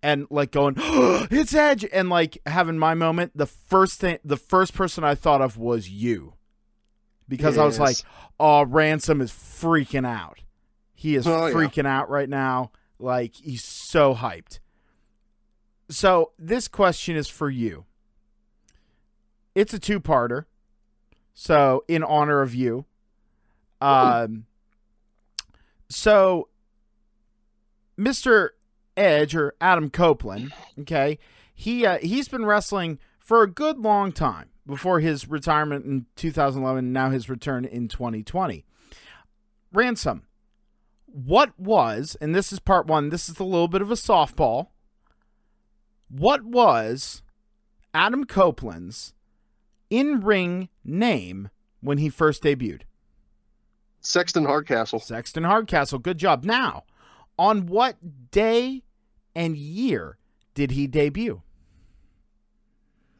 And like going, it's Edge, and like having my moment. The first thing, the first person I thought of was you, because I was like, oh, Ransom is freaking out. He is Oh, yeah. freaking out right now. Like he's so hyped. So this question is for you. It's a two-parter. So in honor of you. Um so Mr. Edge or Adam Copeland, okay, he uh, he's been wrestling for a good long time before his retirement in 2011 and now his return in 2020. Ransom, what was, and this is part one, this is a little bit of a softball. What was Adam Copeland's in ring name when he first debuted? Sexton Hardcastle. Sexton Hardcastle. Good job. Now, on what day and year did he debut?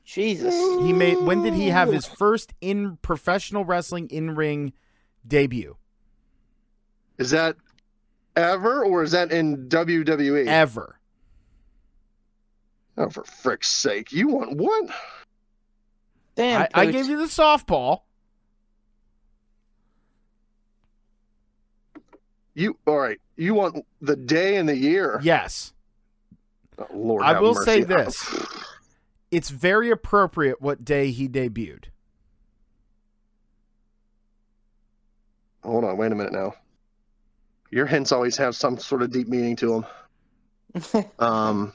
Jesus. He made when did he have his first in professional wrestling in ring debut? Is that ever or is that in WWE? Ever. oh, for frick's sake. You want what? Damn. I, I gave you the softball. You all right? You want the day and the year? Yes. Oh, Lord, I will mercy. say this. It's very appropriate what day he debuted. Hold on, wait a minute now. Your hints always have some sort of deep meaning to them. Um,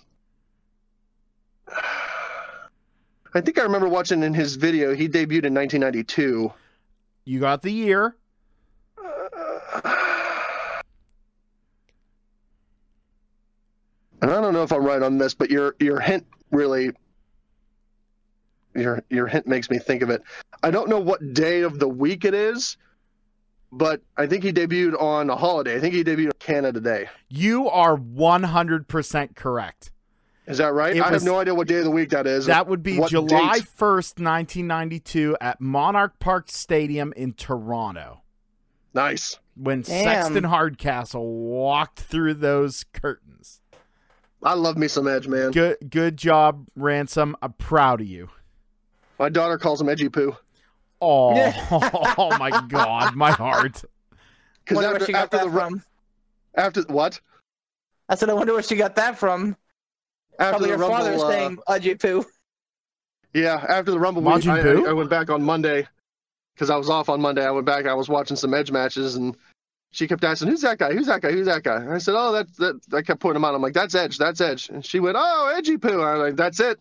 I think I remember watching in his video. He debuted in 1992. You got the year. And I don't know if I'm right on this, but your your hint really your your hint makes me think of it. I don't know what day of the week it is, but I think he debuted on a holiday. I think he debuted on Canada Day. You are 100% correct. Is that right? It I was- have no idea what day of the week that is. That would be What July date? 1st, 1992 at Monarch Park Stadium in Toronto Nice. when Damn. Sexton Hardcastle walked through those curtains. I love me some Edge, man. Good good job, Ransom. I'm proud of you. My daughter calls him Edgy Poo. Oh, Yeah. oh my god, my heart. Because where after, she got after that the ru- from. after what? I said, I wonder where she got that from. After Probably the your father Rumble, uh, saying Edgy Poo. Yeah, after the Rumble, we, I, I, I went back on Monday because I was off on Monday. I went back. I was watching some Edge matches, and she kept asking, "Who's that guy? Who's that guy? Who's that guy?" And I said, "Oh, that's that." I kept pointing him out. I'm like, "That's Edge. That's Edge." And she went, "Oh, Edgy Poo." I'm like, "That's it.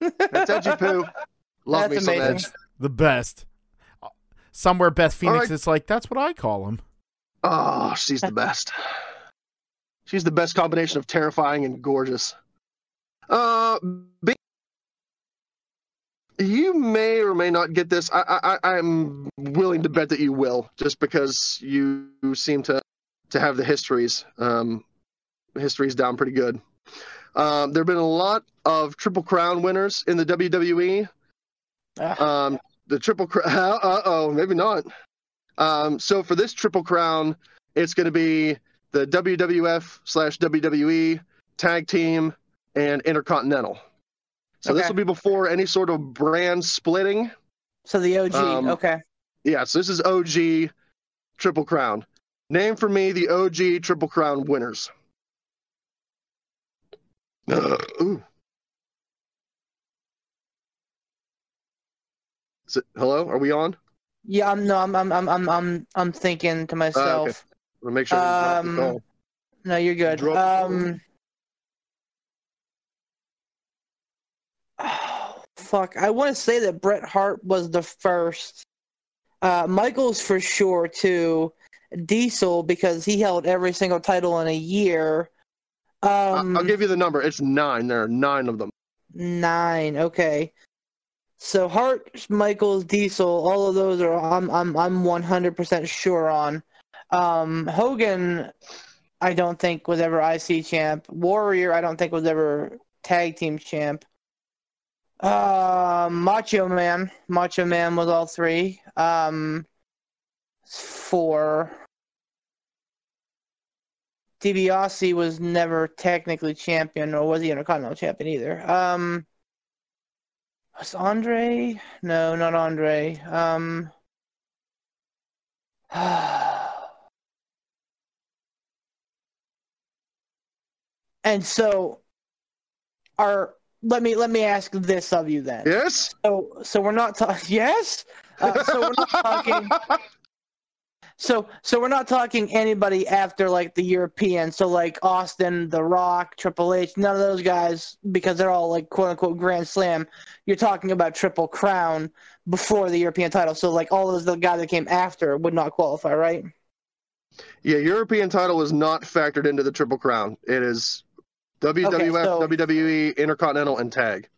That's Edgy Poo." Love That's me some. Edge. The best. Somewhere Beth Phoenix right. is like, that's what I call him. Oh, she's the best. She's the best combination of terrifying and gorgeous. Uh, B- you may or may not get this. I, I, I'm willing to bet that you will, just because you seem to to have the histories. Um, histories down pretty good. Um, there have been a lot of Triple Crown winners in the WWE. Ah, Um, the triple crown. Uh oh, maybe not. Um, so for this triple crown, it's going to be the WWF slash WWE tag team and intercontinental. So this Okay. will be before any sort of brand splitting. so the OG. um, okay. Yeah, so this is OG. Triple Crown. Name for me the OG Triple Crown winners. Ooh. Is it, hello? Are we on? Yeah, I'm no, I'm I'm I'm I'm I'm, I'm thinking to myself. We'll make sure. we drop the Um. No, you're good. Drop the ball. Um. Fuck. I want to say that Bret Hart was the first. Uh, Michaels for sure too. Diesel because he held every single title in a year. Um, I'll give you the number. It's nine. There are nine of them. nine. Okay. So Hart, Michaels, Diesel, all of those are I'm I'm I'm 100% sure on. Um, Hogan, I don't think was ever IC champ. Warrior, I don't think was ever tag team champ. Uh, Macho Man, Macho Man was all three. Um, four. DiBiase was never technically champion, or was he Intercontinental champion either. Um, was Andre? No, not Andre. Um, and so, our let me let me ask this of you then. Yes. So so we're not talking. Yes. Uh, so we're not talking. So so we're not talking anybody after like the European. So like Austin, The Rock, Triple H, none of those guys because they're all like quote unquote Grand Slam. You're talking about Triple Crown before the European title. So like all those the guys that came after would not qualify, right? Yeah, European title is not factored into the Triple Crown. It is WWF, so- WWE, Intercontinental, and Tag.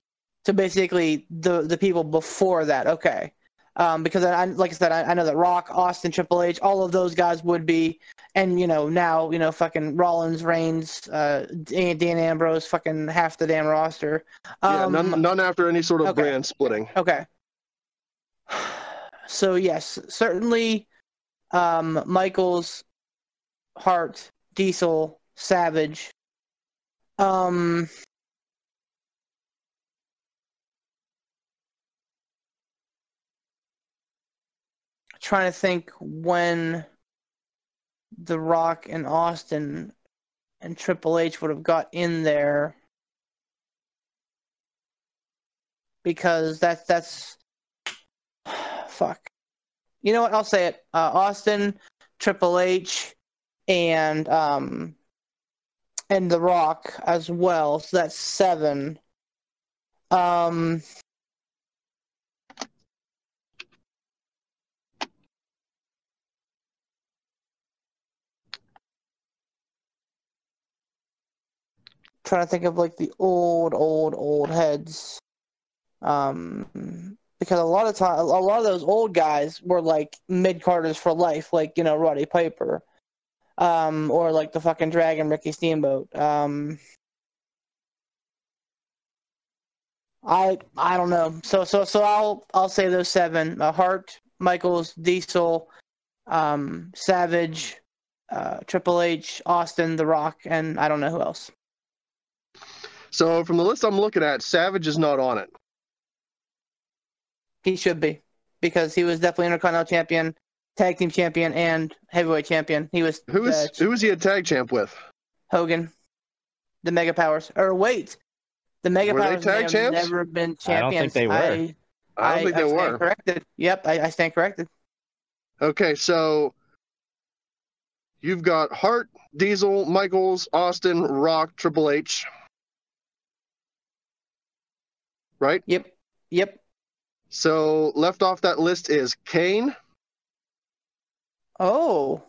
So basically the the people before that, okay. Um, because I, I like I said, I, I know that Rock, Austin, Triple H, all of those guys would be, and you know now you know fucking Rollins, Reigns, uh, Dean, Dean Ambrose, fucking half the damn roster. Yeah, Um, none, none after any sort of okay. brand splitting. Okay. So yes, certainly, um, Michaels, Hart, Diesel, Savage. Um, trying to think when The Rock and Austin and Triple H would have got in there because that's that's fuck. You know what? I'll say it. Uh, Austin, Triple H, and um, and The Rock as well. So that's seven. Um, trying to think of like the old, old, old heads. Um, because a lot of time, a lot of those old guys were like mid carders for life, like you know Roddy Piper, um, or like the fucking Dragon Ricky Steamboat. Um, I I don't know. So so so I'll I'll say those seven: uh, Hart, Michaels, Diesel, um, Savage, uh, Triple H, Austin, The Rock, and I don't know who else. So from the list I'm looking at, Savage is not on it. He should be because he was definitely Intercontinental Champion, Tag Team Champion, and Heavyweight Champion. He was Who is uh, who is he a tag champ with? Hogan, the Mega Powers. Or wait, the Mega Were they Powers tag have champs? never been champions. I don't think they were. I, I don't think they stand were. corrected. Yep, I, I stand corrected. Okay, so you've got Hart, Diesel, Michaels, Austin, Rock, Triple H. Right? Yep, yep. So left off that list is Kane. Oh,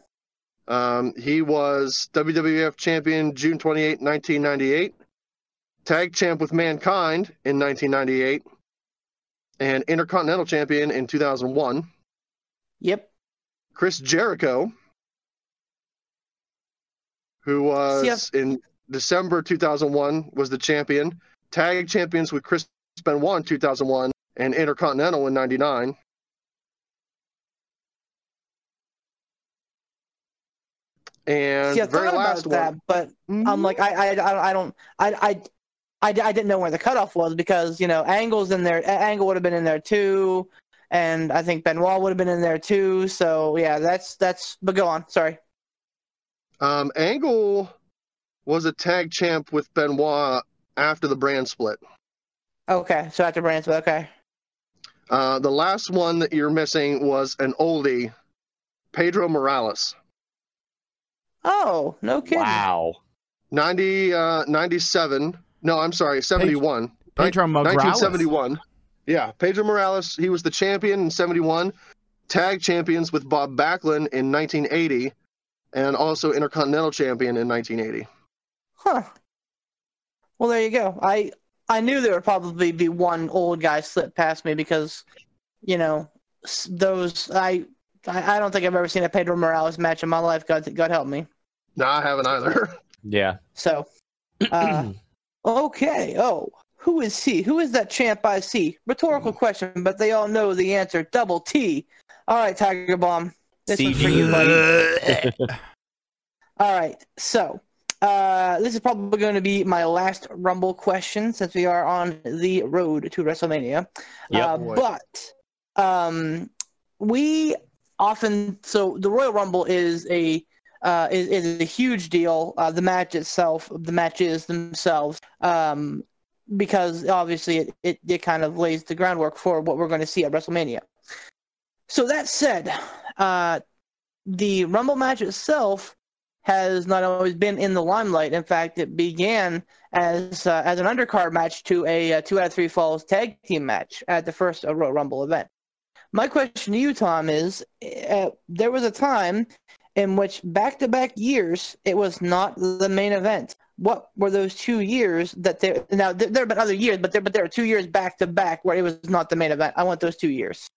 Um, he was WWF champion June 28, 1998. Tag champ with Mankind in 1998. And Intercontinental champion in 2001. yep. Chris Jericho, who was in December 2001, was the champion. Tag champions with Chris Benoit in 2001 and Intercontinental in 99. And the very thought about last that, one. but I'm like, I, I, I, I don't, I, I, I, I didn't know where the cutoff was because you know Angle's in there. Angle would have been in there too. and I think Benoit would have been in there too. So yeah, that's that's. But go on. Sorry. Um, Angle was a tag champ with Benoit after the brand split. Okay, so after brand split. okay. Uh, the last one that you're missing was an oldie, Pedro Morales. Oh, no kidding. Wow. 90, uh, 97. No, I'm sorry, 71. Pedro Morales. 1971. Yeah, Pedro Morales. He was the champion in 71, tag champions with Bob Backlund in 1980, and also Intercontinental champion in 1980. Huh. Well, there you go. I I knew there would probably be one old guy slip past me because, you know, those I I I don't think I've ever seen a Pedro Morales match in my life. God God help me. No, I haven't either. Yeah. So, uh, okay. Oh, who is he? Who is that champ I see? Rhetorical question, but they all know the answer. Double T. All right, Tiger Bomb. This one's for you, buddy. All right. So, uh, this is probably going to be my last Rumble question since we are on the road to WrestleMania. Yep. Uh, Boy. but um, we often so the Royal Rumble is a uh, is, is a huge deal. Uh, the match itself, the matches themselves, um, because obviously it, it, it kind of lays the groundwork for what we're going to see at WrestleMania. So that said, uh, the Rumble match itself has not always been in the limelight. In fact, it began as uh, as an undercard match to a, uh two out of three falls tag team match at the first Royal Rumble event. My question to you, Tom, is: uh, there was a time in which back-to-back years it was not the main event. What were those two years that there? Now there, there have been other years, but there but there are two years back-to-back where it was not the main event. I want those two years.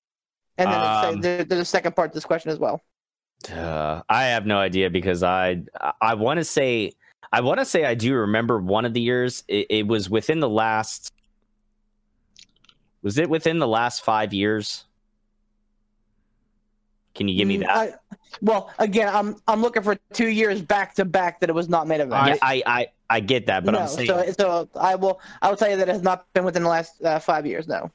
And then Um, there, there's a second part to this question as well. Uh, I have no idea because I I want to say I want to say I do remember one of the years. It, it was within the last. Was it within the last five years? Can you give me Mm, that? I, well, again, I'm I'm looking for two years back to back that it was not made event. yeah, I, I I get that, but no, I'm saying so so I will I will tell you that it has not been within the last uh, five years. No.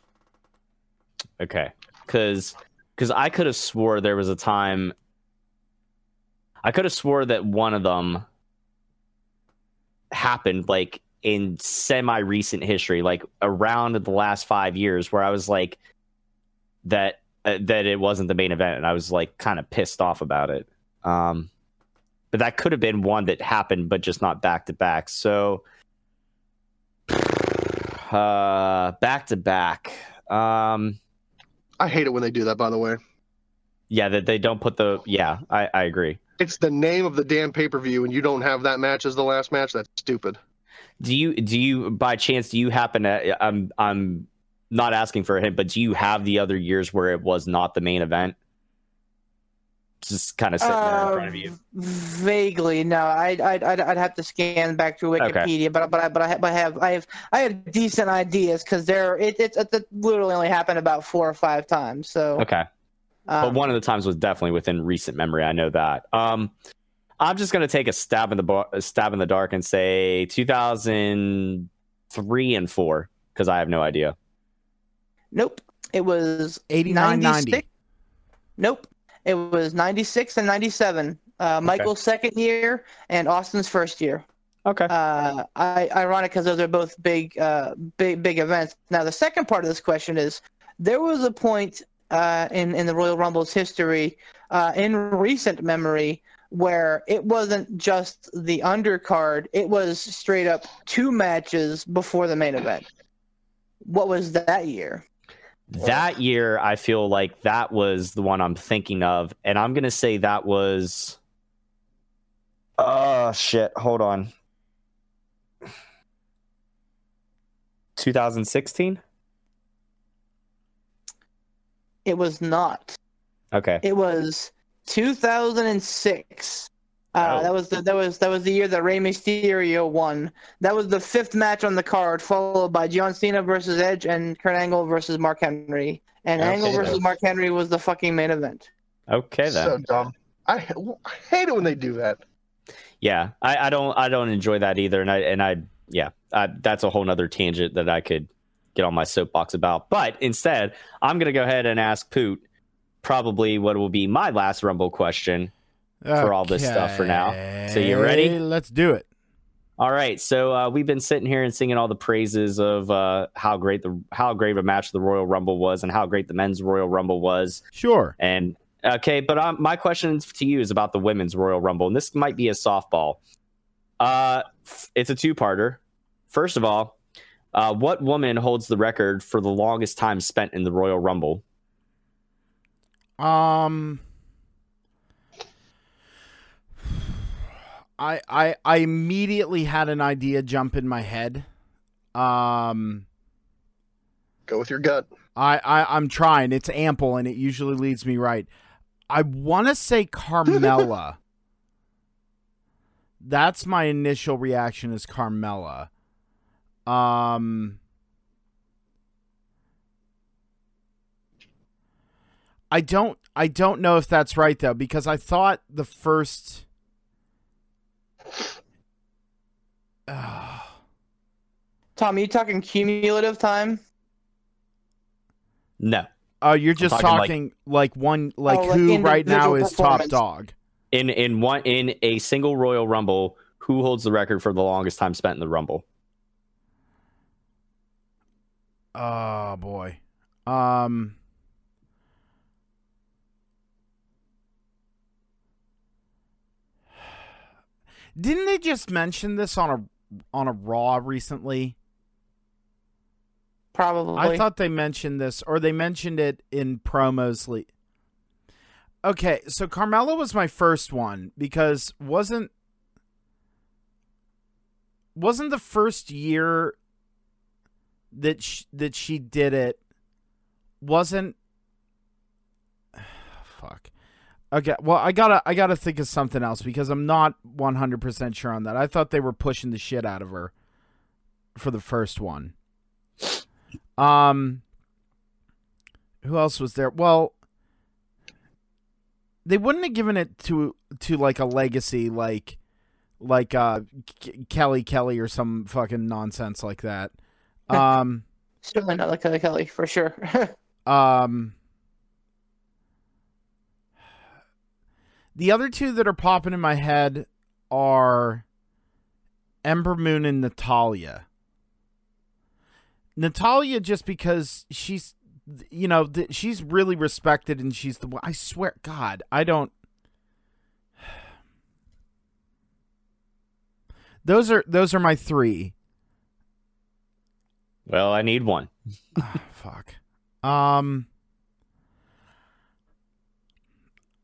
Okay, because because I could have swore there was a time. I could have swore that one of them happened like in semi recent history, like around the last five years, where I was like that that it wasn't the main event, and I was like kind of pissed off about it. Um, but that could have been one that happened, but just not back to back. So, uh, back to back. Um. I hate it when they do that, by the way. Yeah, that they don't put the. Yeah, I, I agree. It's the name of the damn pay per view, and you don't have that match as the last match. That's stupid. Do you do you by chance do you happen to? I'm I'm not asking for a hint, but do you have the other years where it was not the main event? Just kind of sitting there in front of you. Uh, Vaguely, no. I'd, I'd I'd I'd have to scan back through Okay. Wikipedia, but but I but I have I have I have I have decent ideas because there it, it it literally only happened about four or five times. So, Okay, but um, one of the times was definitely within recent memory. I know that. Um, I'm just gonna take a stab in the bar, a stab in the dark and say 2003 and four because I have no idea. Nope, it was 89 90. Nope. It was 96 and 97. Uh, Michael's second year and Austin's first year. Okay. Uh, I, ironic because those are both big, uh, big, big events. Now, the second part of this question is there was a point uh, in, in the Royal Rumble's history, uh, in recent memory, where it wasn't just the undercard, it was straight up two matches before the main event. What was that year? That year, I feel like that was the one I'm thinking of, and I'm gonna say that was. Oh shit! Hold on. 2016. It was not. Okay. It was 2006. Uh, Oh. That was the that was that was the year that Rey Mysterio won. That was the fifth match on the card, followed by John Cena versus Edge and Kurt Angle versus Mark Henry. And Okay, Angle versus. Mark Henry was the fucking main event. Okay then. So dumb. I, I hate it when they do that. yeah, I, I don't I don't enjoy that either, and I and I yeah, I, that's a whole nother tangent that I could get on my soapbox about. But instead, I'm going to go ahead and ask Poot probably what will be my last Rumble question for all this stuff for now. So you ready? Let's do it. All right, so uh, we've been sitting here and singing all the praises of uh, how great the how great a match the Royal Rumble was, and how great the men's Royal Rumble was. Sure. And okay, but um, my question to you is about the women's Royal Rumble, and this might be a softball. Uh, it's a two-parter. First of all, uh, what woman holds the record for the longest time spent in the Royal Rumble? Um, I I I immediately had an idea jump in my head. Um, Go with your gut. I, I I'm trying. It's ample, and it usually leads me right. I want to say Carmella. That's my initial reaction. Is Carmella. Um. I don't I don't know if that's right though because I thought the first Tom, are you talking cumulative time? No, oh you're just talking, like- talking like, one like Oh, like who right now is top dog. in in one in a single Royal Rumble, who holds the record for the longest time spent in the Rumble? Oh boy. Um Didn't they just mention this on a on a Raw recently? Probably. I thought they mentioned this or they mentioned it in promos le- Okay, so Carmella was my first one because wasn't wasn't the first year that sh- that she did it wasn't fuck. Okay, well I gotta I gotta think of something else because I'm not 100 percent sure on that. I thought they were pushing the shit out of her for the first one. Um, who else was there? Well, they wouldn't have given it to to like a legacy like like uh K- Kelly Kelly or some fucking nonsense like that. Um. Certainly not like Kelly Kelly, for sure. Um, the other two that are popping in my head are Ember Moon and Natalya. Natalya, just because she's, you know, th- she's really respected and she's the. One I swear, God, I don't. Those are those are my three. Well, I need one. Fuck. Um.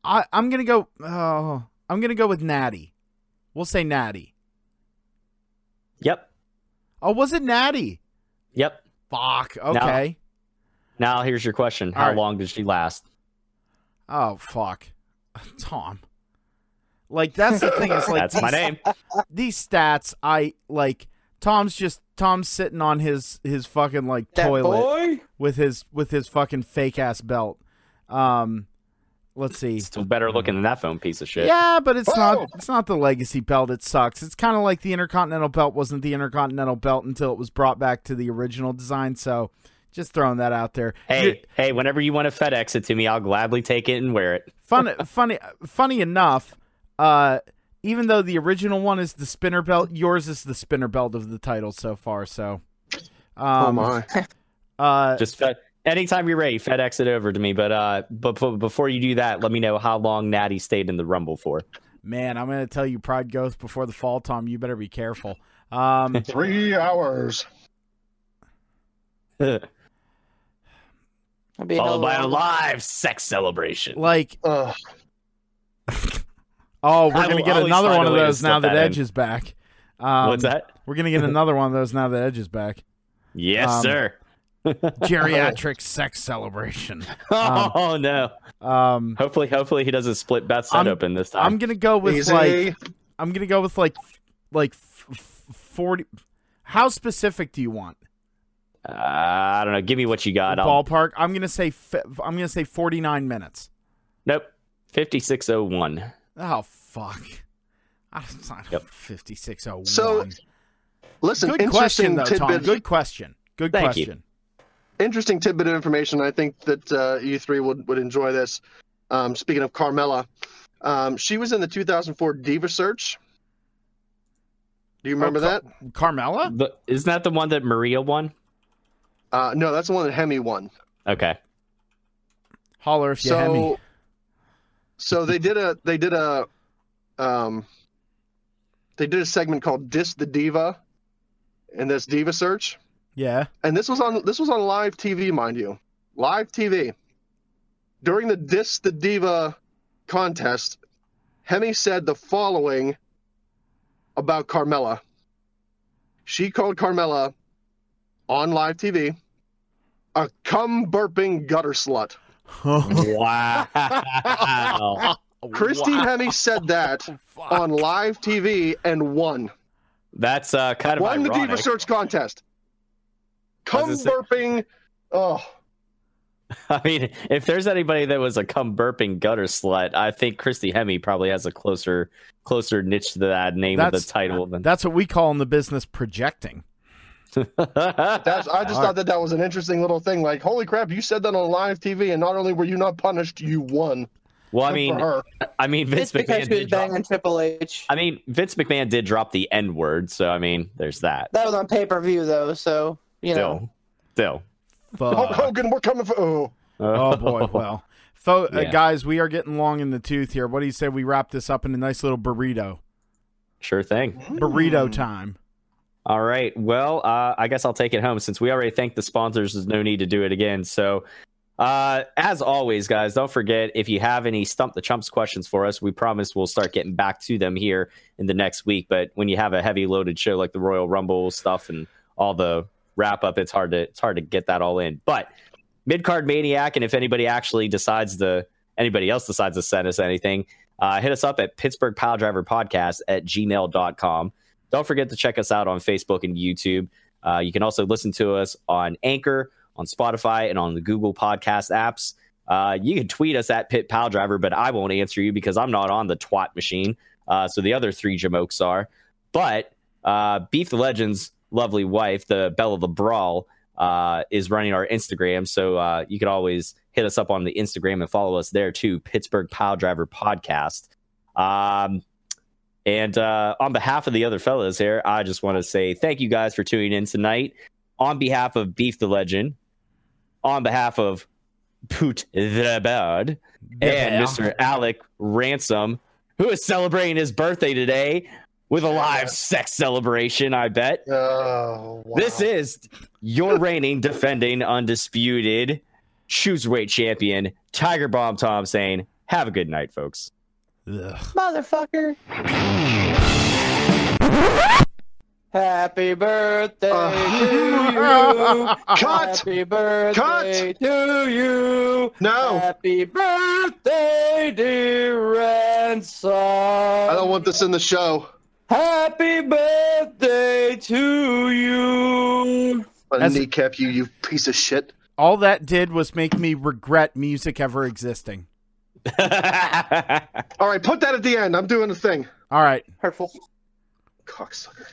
I I'm gonna go. Oh, I'm gonna go with Natty. We'll say Natty. Yep, Oh, was it Natty? yep. Fuck. Okay. Now here's your question: How All right. long did she last? Oh fuck, Tom. Like that's the thing. Is like That's my name. These stats, I like. Tom's just Tom's sitting on his his fucking like that toilet boy? with his with his fucking fake ass belt. Um, let's see. It's Still better looking than that phone piece of shit. Yeah, but it's Whoa! not it's not the legacy belt. It sucks. It's kind of like the Intercontinental belt wasn't the Intercontinental belt until it was brought back to the original design. So, just throwing that out there. Hey, You- hey, whenever you want to FedEx it to me, I'll gladly take it and wear it. fun, funny, funny enough. Uh, even though the original one is the spinner belt, yours is the spinner belt of the title so far. So, oh um, my. uh, Just fed, anytime you're ready, FedEx it over to me. But uh, but, but before you do that, let me know how long Natty stayed in the Rumble for. man, I'm gonna tell you, pride goes before the fall. Tom, you better be careful. Um, Three hours. Followed That'd be a by a live sex celebration. like, Ugh. oh, we're I gonna will get always another find one a of way to those now slip that that in. Edge is back. Um, What's that? We're gonna get another one of those now that Edge is back. Yes, um, sir. Geriatric sex celebration. oh no! Um, Hopefully, hopefully he doesn't split Beth's head I'm- open this time. I'm gonna go with Easy. like I'm gonna go with like like f- f- forty. How specific do you want? Uh, I don't know. Give me what you got. I'll, Ballpark. I'm gonna say fi- I'm gonna say 49 minutes. nope. Fifty-six oh one. Oh fuck. I That's not Yep. 5601. So, Listen, good interesting question though, tidbit. Tom. Good question. Good Thank you. Question. interesting tidbit of information. I think that uh, you three would, would enjoy this. Um, speaking of Carmella, um, she was in the 2004 Diva Search. Do you remember Oh, that? Car- Carmella? The, isn't that the one that Maria won? Uh, no, that's the one that Hemme won. Okay. Holler if you have me. So, so they did a they did a um they did a segment called Dis the Diva in this Diva Search. Yeah. and this was on this was on live TV, mind you, live TV. During the Dis the Diva contest, Hemme said the following about Carmella. She called Carmella on live TV a cum burping gutter slut. Wow. Christy Wow. Hemme said that Fuck. on live TV and won. That's uh, kind of Won the. Diva Search contest. I Cum burping. Oh, I mean, if there's anybody that was a cum burping gutter slut, I think Christy Hemme probably has a closer closer niche to that name of the title than That's what we call in the business projecting. That's I just All thought that that was an interesting little thing. Like, holy crap, you said that on live TV, and not only were you not punished, you won. well, I mean, her. I mean, Vince It's McMahon did drop, banging Triple H. I mean, Vince McMahon did drop the N word, so I mean, there's that. That was on pay per view though, so you know. Still, still. Hulk Hogan, we're coming for. Oh, Oh boy, well, Fo- uh, Yeah. guys, we are getting long in the tooth here. What do you say we wrap this up in a nice little burrito? sure thing. Burrito time. All right. Well, uh, I guess I'll take it home since we already thanked the sponsors. There's no need to do it again. So, uh, as always, guys, don't forget if you have any stump the chumps questions for us, we promise we'll start getting back to them here in the next week. But when you have a heavy loaded show like the Royal Rumble stuff and all the wrap up, it's hard to it's hard to get that all in. But mid card maniac, and if anybody actually decides to anybody else decides to send us anything, uh, hit us up at Pittsburgh Pile Driver Podcast at gmail.com. Don't forget to check us out on Facebook and YouTube. Uh, you can also listen to us on Anchor, on Spotify, and on the Google Podcast apps. Uh, you can tweet us at Pit Pile Driver, but I won't answer you because I'm not on the twat machine. Uh, so the other three jamokes are. But uh, Beef the Legend's lovely wife, the Bella the Brawl, uh, is running our Instagram. So uh, you can always hit us up on the Instagram and follow us there too, Pittsburgh Pile Driver Podcast. Um, and uh, on behalf of the other fellas here, I just want to say thank you guys for tuning in tonight. On behalf of Beef the Legend, on behalf of Poot the and Yeah. Mr. Alec Ransom, who is celebrating his birthday today with a live sex celebration, I bet. oh wow. This is your reigning, defending, undisputed cruiserweight champion, Tiger Bomb Tom saying, Have a good night, folks. Ugh. Motherfucker. Happy birthday Uh, to you. Cut! Happy birthday to you. No, Happy birthday, dear Ransom. I don't want this in the show. Happy birthday to you. I'm kneecap you, you piece of shit. All that did was make me regret music ever existing. All right, put that at the end. I'm doing a thing. All right. Hurtful. Cocksucker.